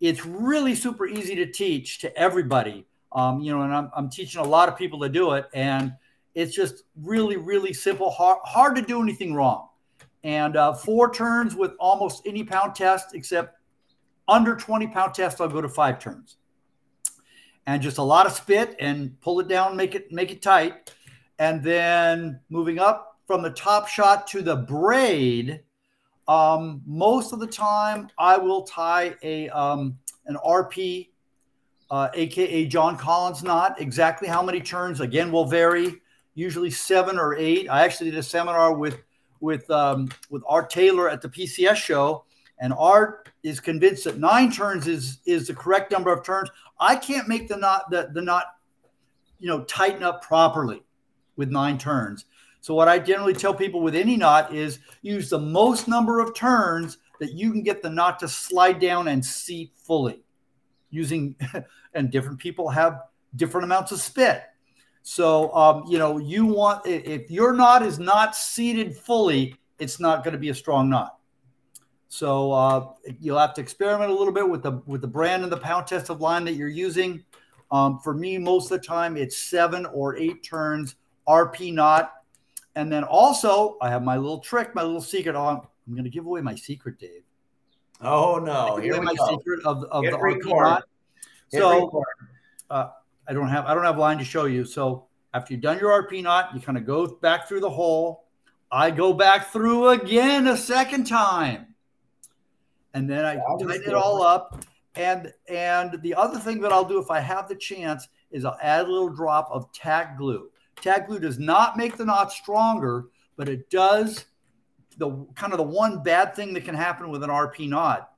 It's really super easy to teach to everybody. Um, you know, and I'm, I'm teaching a lot of people to do it, and it's just really, really simple. Hard, hard to do anything wrong and uh, four turns with almost any pound test except under 20 pound test i'll go to five turns and just a lot of spit and pull it down make it make it tight and then moving up from the top shot to the braid um, most of the time i will tie a um, an rp uh, aka john collins knot. Exactly how many turns again will vary. Usually seven or eight. I actually did a seminar with with um, with Art Taylor at the PCS show, and Art is convinced that nine turns is is the correct number of turns. I can't make the knot the, the knot, you know, tighten up properly with nine turns. So what I generally tell people with any knot is use the most number of turns that you can get the knot to slide down and seat fully. Using and different people have different amounts of spit. So, um, you know, you want, if your knot is not seated fully, it's not going to be a strong knot. So uh, you'll have to experiment a little bit with the with the brand and the pound test of line that you're using. Um, for me, most of the time, it's seven or eight turns RP knot. And then also, I have my little trick, my little secret on. I'm going to give away my secret, Dave. Oh no! Here my go. secret of, of the RP knot. So, uh, I don't have I don't have line to show you. So after you've done your RP knot, you kind of go back through the hole. I go back through again a second time. And then I tighten it all up. And and the other thing that I'll do if I have the chance is I'll add a little drop of tack glue. Tack glue does not make the knot stronger, but it does the kind of the one bad thing that can happen with an RP knot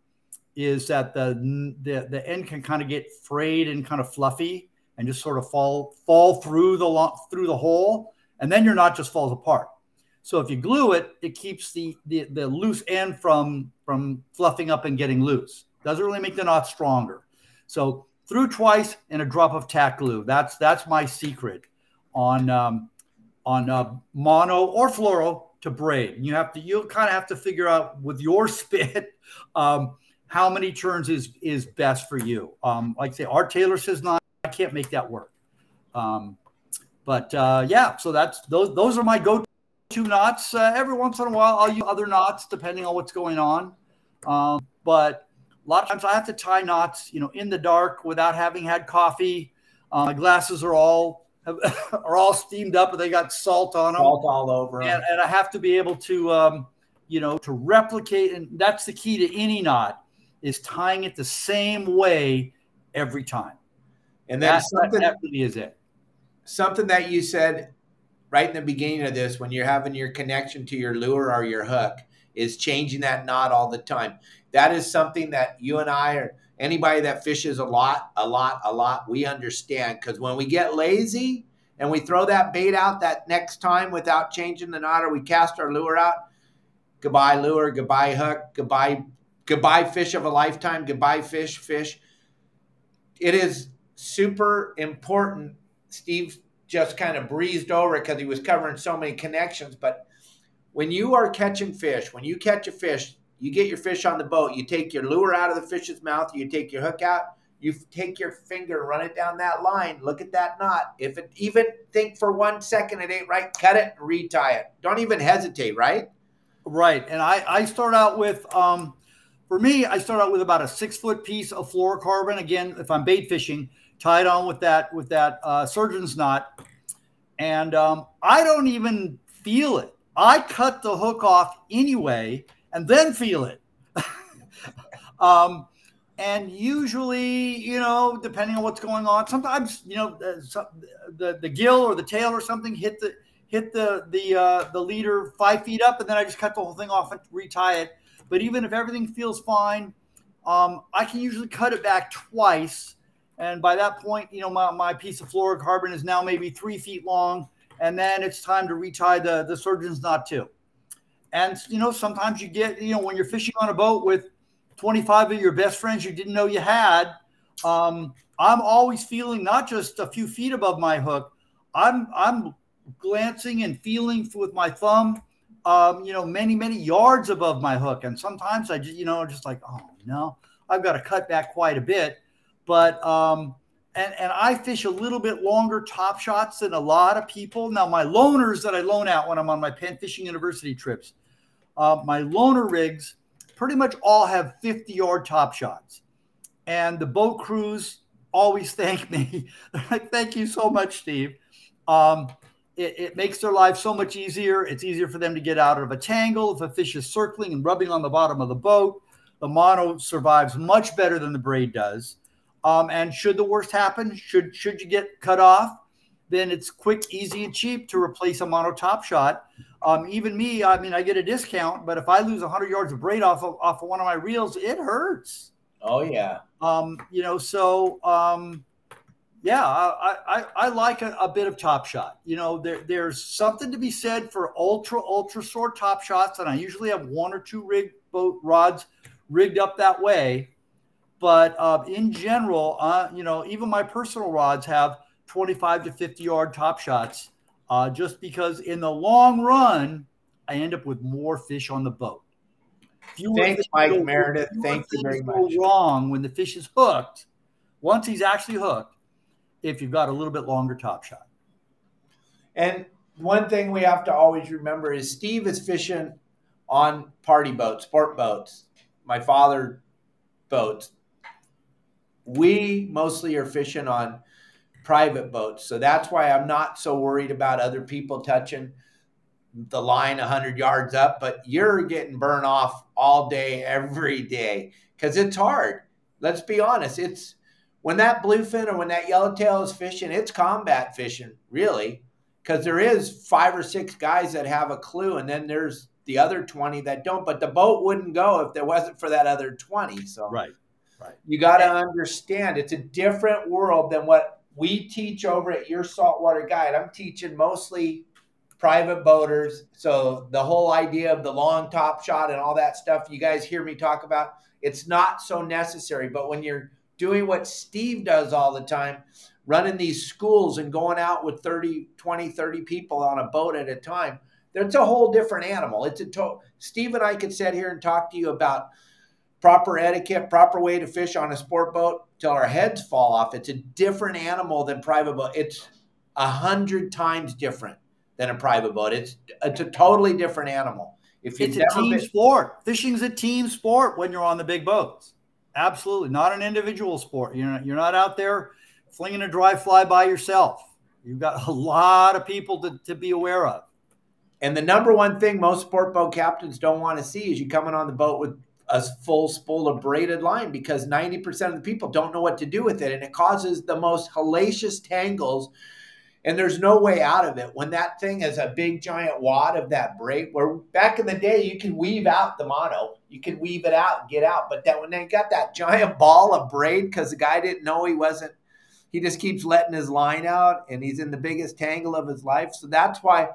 is that the the, the end can kind of get frayed and kind of fluffy and just sort of fall fall through the through the hole, and then your knot just falls apart. So if you glue it, it keeps the, the, the loose end from from fluffing up and getting loose. Doesn't really make the knot stronger. So through twice and a drop of tack glue. That's that's my secret on um, on uh, mono or fluoro to braid. You have to you kind of have to figure out with your spit um, how many turns is is best for you. Um, like say, Art Taylor says not I can't make that work. Um, but uh, yeah, so that's those. Those are my go-to knots. Uh, every once in a while, I'll use other knots depending on what's going on. Um, but a lot of times I have to tie knots, you know, in the dark without having had coffee. Uh, my glasses are all are all steamed up, and they got salt on them, salt all over and, and, I have to be able to, um, you know, to replicate. And that's the key to any knot is tying it the same way every time. And then that, something that really is it. Something that you said right in the beginning of this, when you're having your connection to your lure or your hook, is changing that knot all the time. That is something that you and I or anybody that fishes a lot, a lot, a lot, we understand. Because when we get lazy and we throw that bait out that next time without changing the knot or we cast our lure out, goodbye lure, goodbye hook, goodbye, goodbye fish of a lifetime, goodbye fish, fish. It is super important. Steve just kind of breezed over it because he was covering so many connections. But when you are catching fish, when you catch a fish, you get your fish on the boat, you take your lure out of the fish's mouth, you take your hook out, you take your finger, run it down that line, look at that knot. If it even think for one second it ain't right, cut it and retie it. Don't even hesitate, right? Right. And I, I start out with um for me, I start out with about a six foot piece of fluorocarbon. Again, if I'm bait fishing, tied on with that with that uh, surgeon's knot, and um, I don't even feel it. I cut the hook off anyway and then feel it. um, and usually, you know, depending on what's going on, sometimes you know the, the, the gill or the tail or something hit the hit the the uh, the leader five feet up, and then I just cut the whole thing off and retie it. But even if everything feels fine, um, I can usually cut it back twice, and by that point, you know, my, my piece of fluorocarbon is now maybe three feet long and then it's time to retie the the surgeon's knot too. And you know, sometimes you get you know when you're fishing on a boat with 25 of your best friends you didn't know you had. Um, I'm always feeling not just a few feet above my hook. I'm I'm glancing and feeling with my thumb, um, you know, many many yards above my hook. And sometimes I just you know just like oh no, I've got to cut back quite a bit. But um, and, and I fish a little bit longer top shots than a lot of people. Now, my loaners that I loan out when I'm on my Penn Fishing University trips, uh, my loaner rigs pretty much all have 50 yard top shots. And the boat crews always thank me. They're like, thank you so much, Steve. Um, it, it, makes their life so much easier. It's easier for them to get out of a tangle. If a fish is circling and rubbing on the bottom of the boat, the mono survives much better than the braid does. Um, and should the worst happen, should should you get cut off, then it's quick, easy, and cheap to replace a mono top shot. Um, even me, I mean, I get a discount, but if I lose 100 yards of braid off of, off of one of my reels, it hurts. Oh yeah. Um, you know, so um, yeah, I, I, I like a, a, bit of top shot. You know, there, there's something to be said for ultra ultra short top shots, and I usually have one or two rig boat rods rigged up that way. But uh, in general, uh, you know, even my personal rods have 25 to 50 yard top shots, uh, just because in the long run, I end up with more fish on the boat. Thanks, Mike go, Meredith. Thank you very much. Wrong when the fish is hooked. Once he's actually hooked, if you've got a little bit longer top shot. And one thing we have to always remember is Steve is fishing on party boats, sport boats. My father boats we mostly are fishing on private boats. So that's why I'm not so worried about other people touching the line 100 yards up, but you're getting burned off all day, every day, because it's hard. Let's be honest. It's when that bluefin or when that yellowtail is fishing, it's combat fishing, really, because there is five or six guys that have a clue, and then there's the other 20 that don't. But the boat wouldn't go if there wasn't for that other 20. So, right. Right. You got to understand it's a different world than what we teach over at your saltwater guide. I'm teaching mostly private boaters. So the whole idea of the long top shot and all that stuff you guys hear me talk about, it's not so necessary. But when you're doing what Steve does all the time, running these schools and going out with 30, 20, 30 people on a boat at a time, that's a whole different animal. It's a to- Steve and I could sit here and talk to you about proper etiquette, proper way to fish on a sport boat till our heads fall off. It's a different animal than private boat. It's a hundred times different than a private boat. It's it's a totally different animal. If it's a team been, sport, fishing's a team sport when you're on the big boats. Absolutely, not an individual sport. You're not, you're not out there flinging a dry fly by yourself. You've got a lot of people to, to be aware of. And the number one thing most sport boat captains don't want to see is you coming on the boat with a full spool of braided line because 90% of the people don't know what to do with it. And it causes the most hellacious tangles. And there's no way out of it. When that thing is a big giant wad of that braid, where back in the day you could weave out the mono, you could weave it out and get out. But then when they got that giant ball of braid because the guy didn't know he wasn't, he just keeps letting his line out and he's in the biggest tangle of his life. So that's why,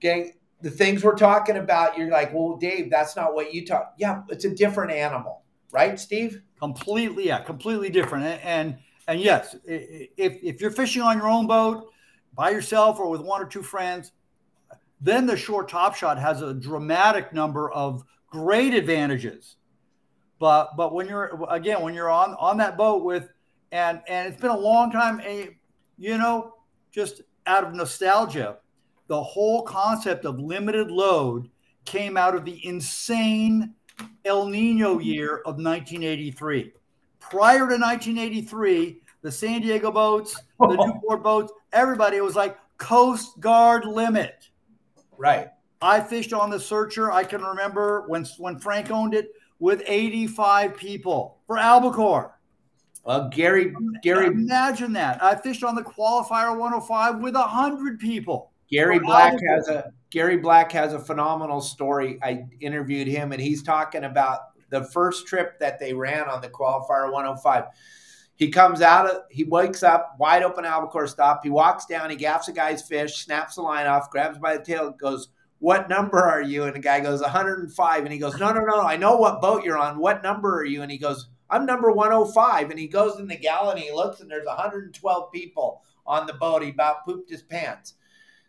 gang, the things we're talking about, you're like, well, Dave, that's not what you talk. Yeah, it's a different animal, right, Steve? Completely, yeah, completely different. And and, yes, if if you're fishing on your own boat by yourself or with one or two friends, then the short top shot has a dramatic number of great advantages. But but when you're again when you're on on that boat with and and it's been a long time, and you know, just out of nostalgia, the whole concept of limited load came out of the insane El Nino year of 1983. Prior to 1983, the San Diego boats, the Newport boats, everybody was like Coast Guard limit. Right. I fished on the Searcher. I can remember when when Frank owned it with 85 people for albacore. Well, Gary, Gary, imagine that. I fished on the Qualifier 105 with 100 people. Gary Black has a Gary Black has a phenomenal story. I interviewed him, and he's talking about the first trip that they ran on the qualifier 105. He comes out of, he wakes up, wide open albacore stop. He walks down, he gaffs a guy's fish, snaps the line off, grabs by the tail, goes, What number are you? And the guy goes, 105. And he goes, No, no, no, I know what boat you're on. What number are you? And he goes, I'm number 105. And he goes in the galley and he looks, and there's 112 people on the boat. He about pooped his pants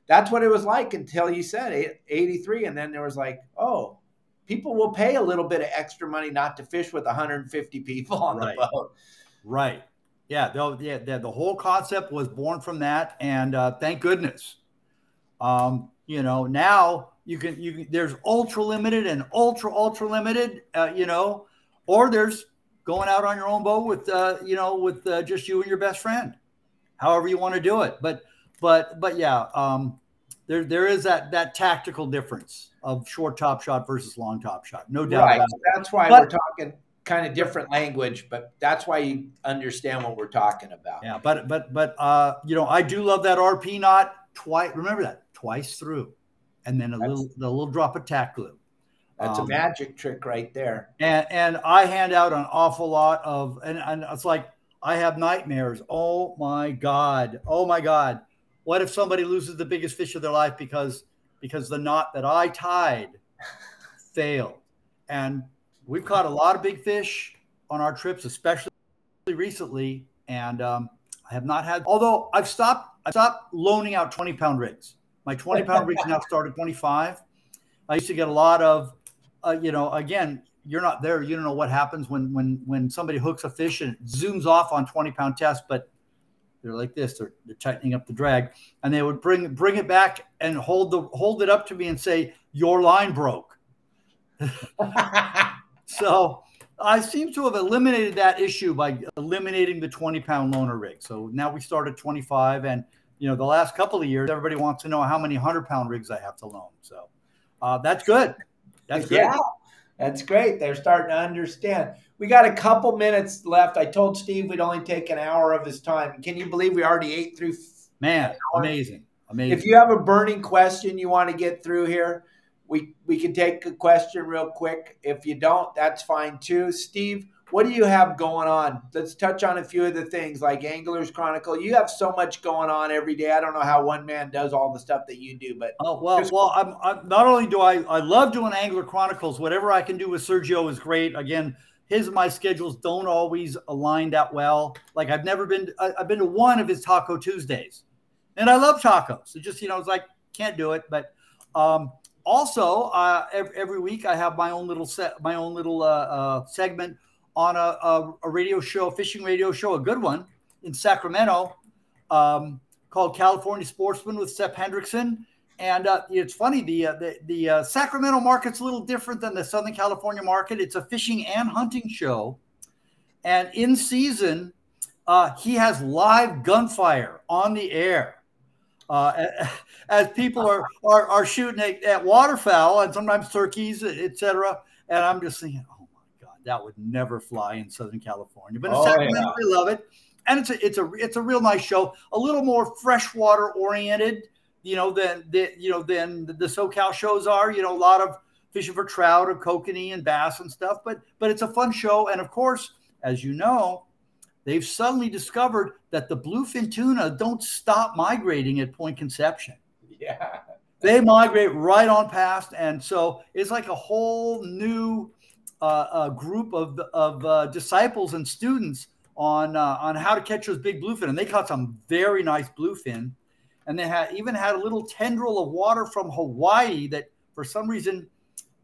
that's what it was like until you said 83 and then there was like oh people will pay a little bit of extra money not to fish with 150 people on right. the boat. Right. Yeah the, yeah the, the whole concept was born from that and uh, thank goodness. Um, you know now you can you can, there's ultra limited and ultra ultra limited uh, you know or there's going out on your own boat with uh, you know with uh, just you and your best friend however you want to do it. But but but yeah, um, there there is that that tactical difference of short top shot versus long top shot. No doubt. Right. That's why but, we're talking kind of different language, but that's why you understand what we're talking about. Yeah, but but but uh, you know, I do love that RP knot twice. Remember that twice through, and then a that's, little the little drop of tack glue. That's um, a magic trick right there. And and I hand out an awful lot of and, and it's like I have nightmares. Oh my god. Oh my god. What if somebody loses the biggest fish of their life because because the knot that I tied failed? And we've caught a lot of big fish on our trips, especially recently, and um, I have not had. Although I've stopped, I stopped loaning out twenty pound rigs. My twenty pound rigs now start at twenty five. I used to get a lot of, uh, you know, again, you're not there. You don't know what happens when when when somebody hooks a fish and zooms off on twenty pound test, but they're like this. They're, they're tightening up the drag, and they would bring bring it back and hold the hold it up to me and say, "Your line broke." so I seem to have eliminated that issue by eliminating the 20 pound loaner rig. So now we start at 25, and you know the last couple of years, everybody wants to know how many 100 pound rigs I have to loan. So uh, that's good. That's good. Yeah, that's great. They're starting to understand. We got a couple minutes left. I told Steve we'd only take an hour of his time. Can you believe we already ate through? Man, amazing, amazing. If you have a burning question you want to get through here, we we can take a question real quick. If you don't, that's fine too. Steve, what do you have going on? Let's touch on a few of the things like Anglers Chronicle. You have so much going on every day. I don't know how one man does all the stuff that you do, but oh well, well, I'm, I'm, not only do I I love doing Angler Chronicles. Whatever I can do with Sergio is great. Again, his and my schedules don't always align that well. Like I've never been, I've been to one of his Taco Tuesdays, and I love tacos. So just you know, it's like can't do it. But um, also, uh, every, every, week I have my own little set, my own little uh, uh, segment on a, a, a, radio show, fishing radio show, a good one in Sacramento, um, called California Sportsman with Seth Hendrickson and uh, it's funny the uh, the, the uh, Sacramento market's a little different than the Southern California market. It's a fishing and hunting show, And in season, uh, he has live gunfire on the air. Uh, as people are, are, are shooting at, at, waterfowl and sometimes turkeys, etc. And I'm just thinking, that would never fly in Southern California. But in oh, Sacramento, yeah. we love it. And it's a, it's a, it's a real nice show, a little more freshwater oriented, you know, than, the, you know, than the SoCal shows are, you know, a lot of fishing for trout or kokanee and bass and stuff, but, but it's a fun show. And of course, as you know, they've suddenly discovered that the bluefin tuna don't stop migrating at Point Conception. Yeah. They migrate right on past. And so it's like a whole new uh, group of, of uh, disciples and students on, uh, on how to catch those big bluefin. And they caught some very nice bluefin. And they had even had a little tendril of water from Hawaii that for some reason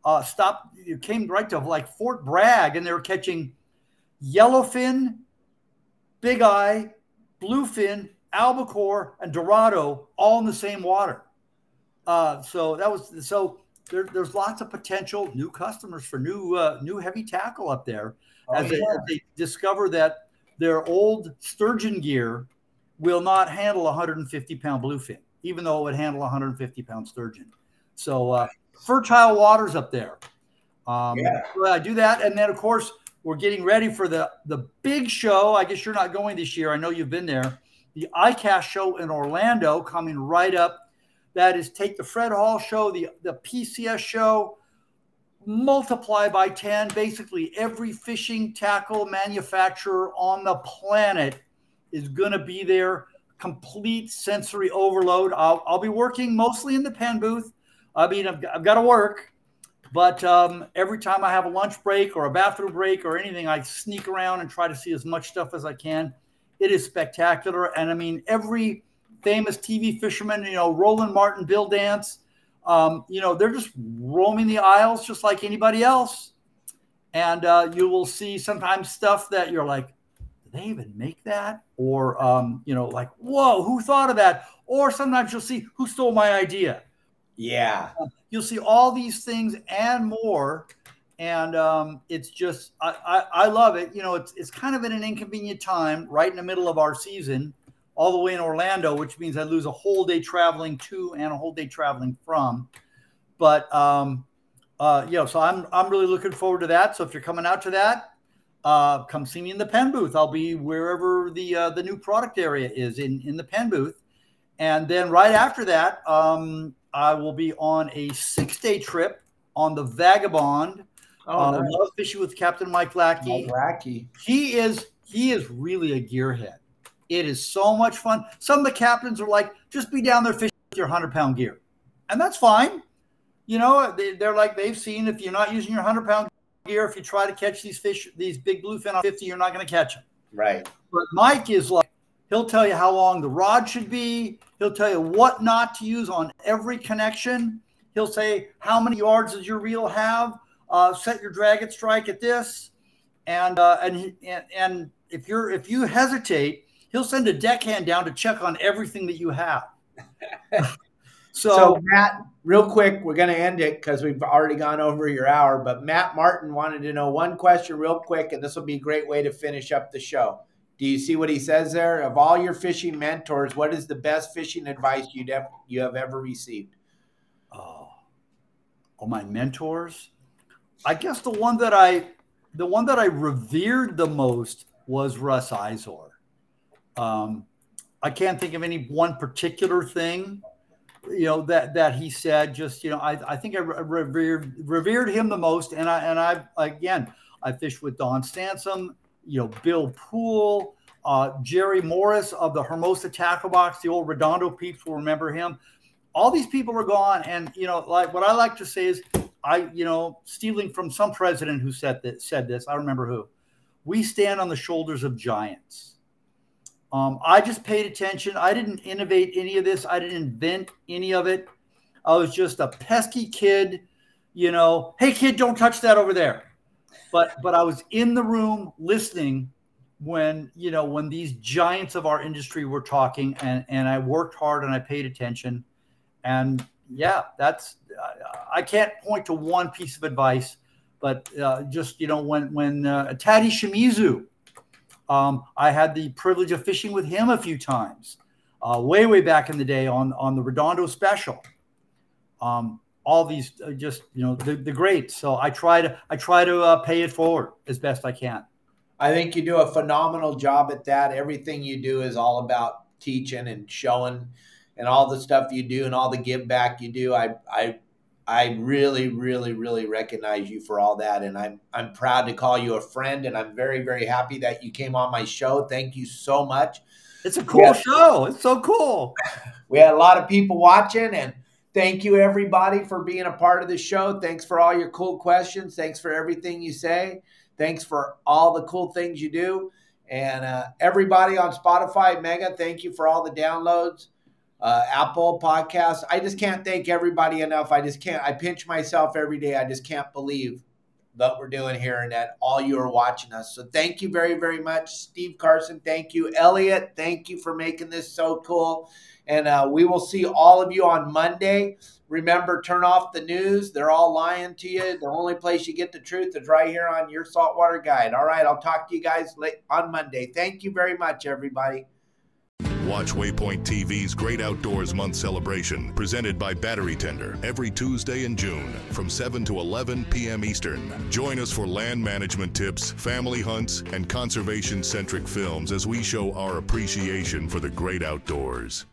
uh, stopped, it came right to like Fort Bragg and they were catching yellowfin, big eye, bluefin, albacore, and dorado all in the same water. Uh, so that was so there, there's lots of potential new customers for new uh, new heavy tackle up there oh, as, yeah. they, as, they, discover that their old sturgeon gear will not handle 150 pound bluefin, even though it would handle 150 pound sturgeon. So uh, fertile waters up there. Um, yeah. So I do that, and then of course we're getting ready for the the big show. I guess you're not going this year. I know you've been there. The ICAST show in Orlando coming right up. That is take the Fred Hall show, the the PCS show, multiply by 10 basically every fishing tackle manufacturer on the planet is going to be there complete sensory overload I'll, I'll be working mostly in the Penn booth i mean i've, I've got to work but um, every time I have a lunch break or a bathroom break or anything, I sneak around and try to see as much stuff as I can. It is spectacular. And I mean, every famous TV fishermen, you know, Roland Martin, Bill Dance, um, you know, they're just roaming the aisles just like anybody else. And uh, you will see sometimes stuff that you're like, did they even make that? Or, um, you know, like, whoa, who thought of that? Or sometimes you'll see who stole my idea. Yeah. Um, you'll see all these things and more. And um, it's just, I, I, I, love it. You know, it's, it's kind of in an inconvenient time right in the middle of our season, all the way in Orlando, which means I lose a whole day traveling to and a whole day traveling from. But, um, uh, you know, so I'm, I'm really looking forward to that. So if you're coming out to that, uh, come see me in the Penn booth. I'll be wherever the uh, the new product area is in in the Penn booth, and then right after that, um, I will be on a six day trip on the Vagabond. Oh, uh, nice. love fishing with Captain Mike Lackey. Mike Lackey. He is he is really a gearhead. It is so much fun. Some of the captains are like, just be down there fishing with your hundred pound gear, and that's fine. You know, they, they're like they've seen if you're not using your hundred pound gear, if you try to catch these fish, these big bluefin on fifty, you're not going to catch them. Right. But Mike is like, He'll tell you how long the rod should be. He'll tell you what not to use on every connection. He'll say how many yards does your reel have. Uh, set your drag and strike at this, and uh, and and and if you're if you hesitate, he'll send a deckhand down to check on everything that you have. so, so, Matt, real quick, we're going to end it because we've already gone over your hour. But Matt Martin wanted to know one question real quick, and this will be a great way to finish up the show. Do you see what he says there? Of all your fishing mentors, what is the best fishing advice you'd ever, you have ever received? Oh, oh, my mentors. I guess the one that I, the one that I revered the most was Russ Izor. Um, I can't think of any one particular thing, you know, that that he said. Just you know, I, I think I revered revered him the most, and I and I again I fished with Don Stansom you know, Bill Poole, uh, Jerry Morris of the Hermosa Tackle Box, the old Redondo peeps will remember him. All these people are gone. And, you know, like what I like to say is, I, you know, stealing from some president who said that said this, I remember who. We stand on the shoulders of giants. Um, I just paid attention. I didn't innovate any of this. I didn't invent any of it. I was just a pesky kid, you know, hey kid, don't touch that over there but but I was in the room listening when you know when these giants of our industry were talking, and and I worked hard and I paid attention, and yeah, that's I can't point to one piece of advice, but uh, just you know when when uh, Tady Shimizu Um, I had the privilege of fishing with him a few times, uh, way way back in the day on on the Redondo Special. Um, all these uh, just you know the, the greats. So I try to I try to uh, pay it forward as best I can. I think you do a phenomenal job at that. Everything you do is all about teaching and showing, and all the stuff you do and all the give back you do. I I I really, really, really recognize you for all that, and I'm I'm proud to call you a friend, and I'm very, very happy that you came on my show. Thank you so much. It's a cool yeah. show. It's so cool. We had a lot of people watching, and thank you everybody for being a part of the show. Thanks for all your cool questions. Thanks for everything you say. Thanks for all the cool things you do, and uh, everybody on Spotify, Mega. Thank you for all the downloads uh, Apple Podcasts. I just can't thank everybody enough. I just can't. I pinch myself every day. I just can't believe that we're doing here and that all you are watching us. So thank you very, very much, Steve Carson. Thank you, Elliot. Thank you for making this so cool. And uh, we will see all of you on Monday. Remember, turn off the news. They're all lying to you. The only place you get the truth is right here on your saltwater guide. All right, I'll talk to you guys late on Monday. Thank you very much, everybody. Watch Waypoint TV's Great Outdoors Month celebration, presented by Battery Tender, every Tuesday in June from 7 to 11 p.m. Eastern. Join us for land management tips, family hunts, and conservation centric films as we show our appreciation for the great outdoors.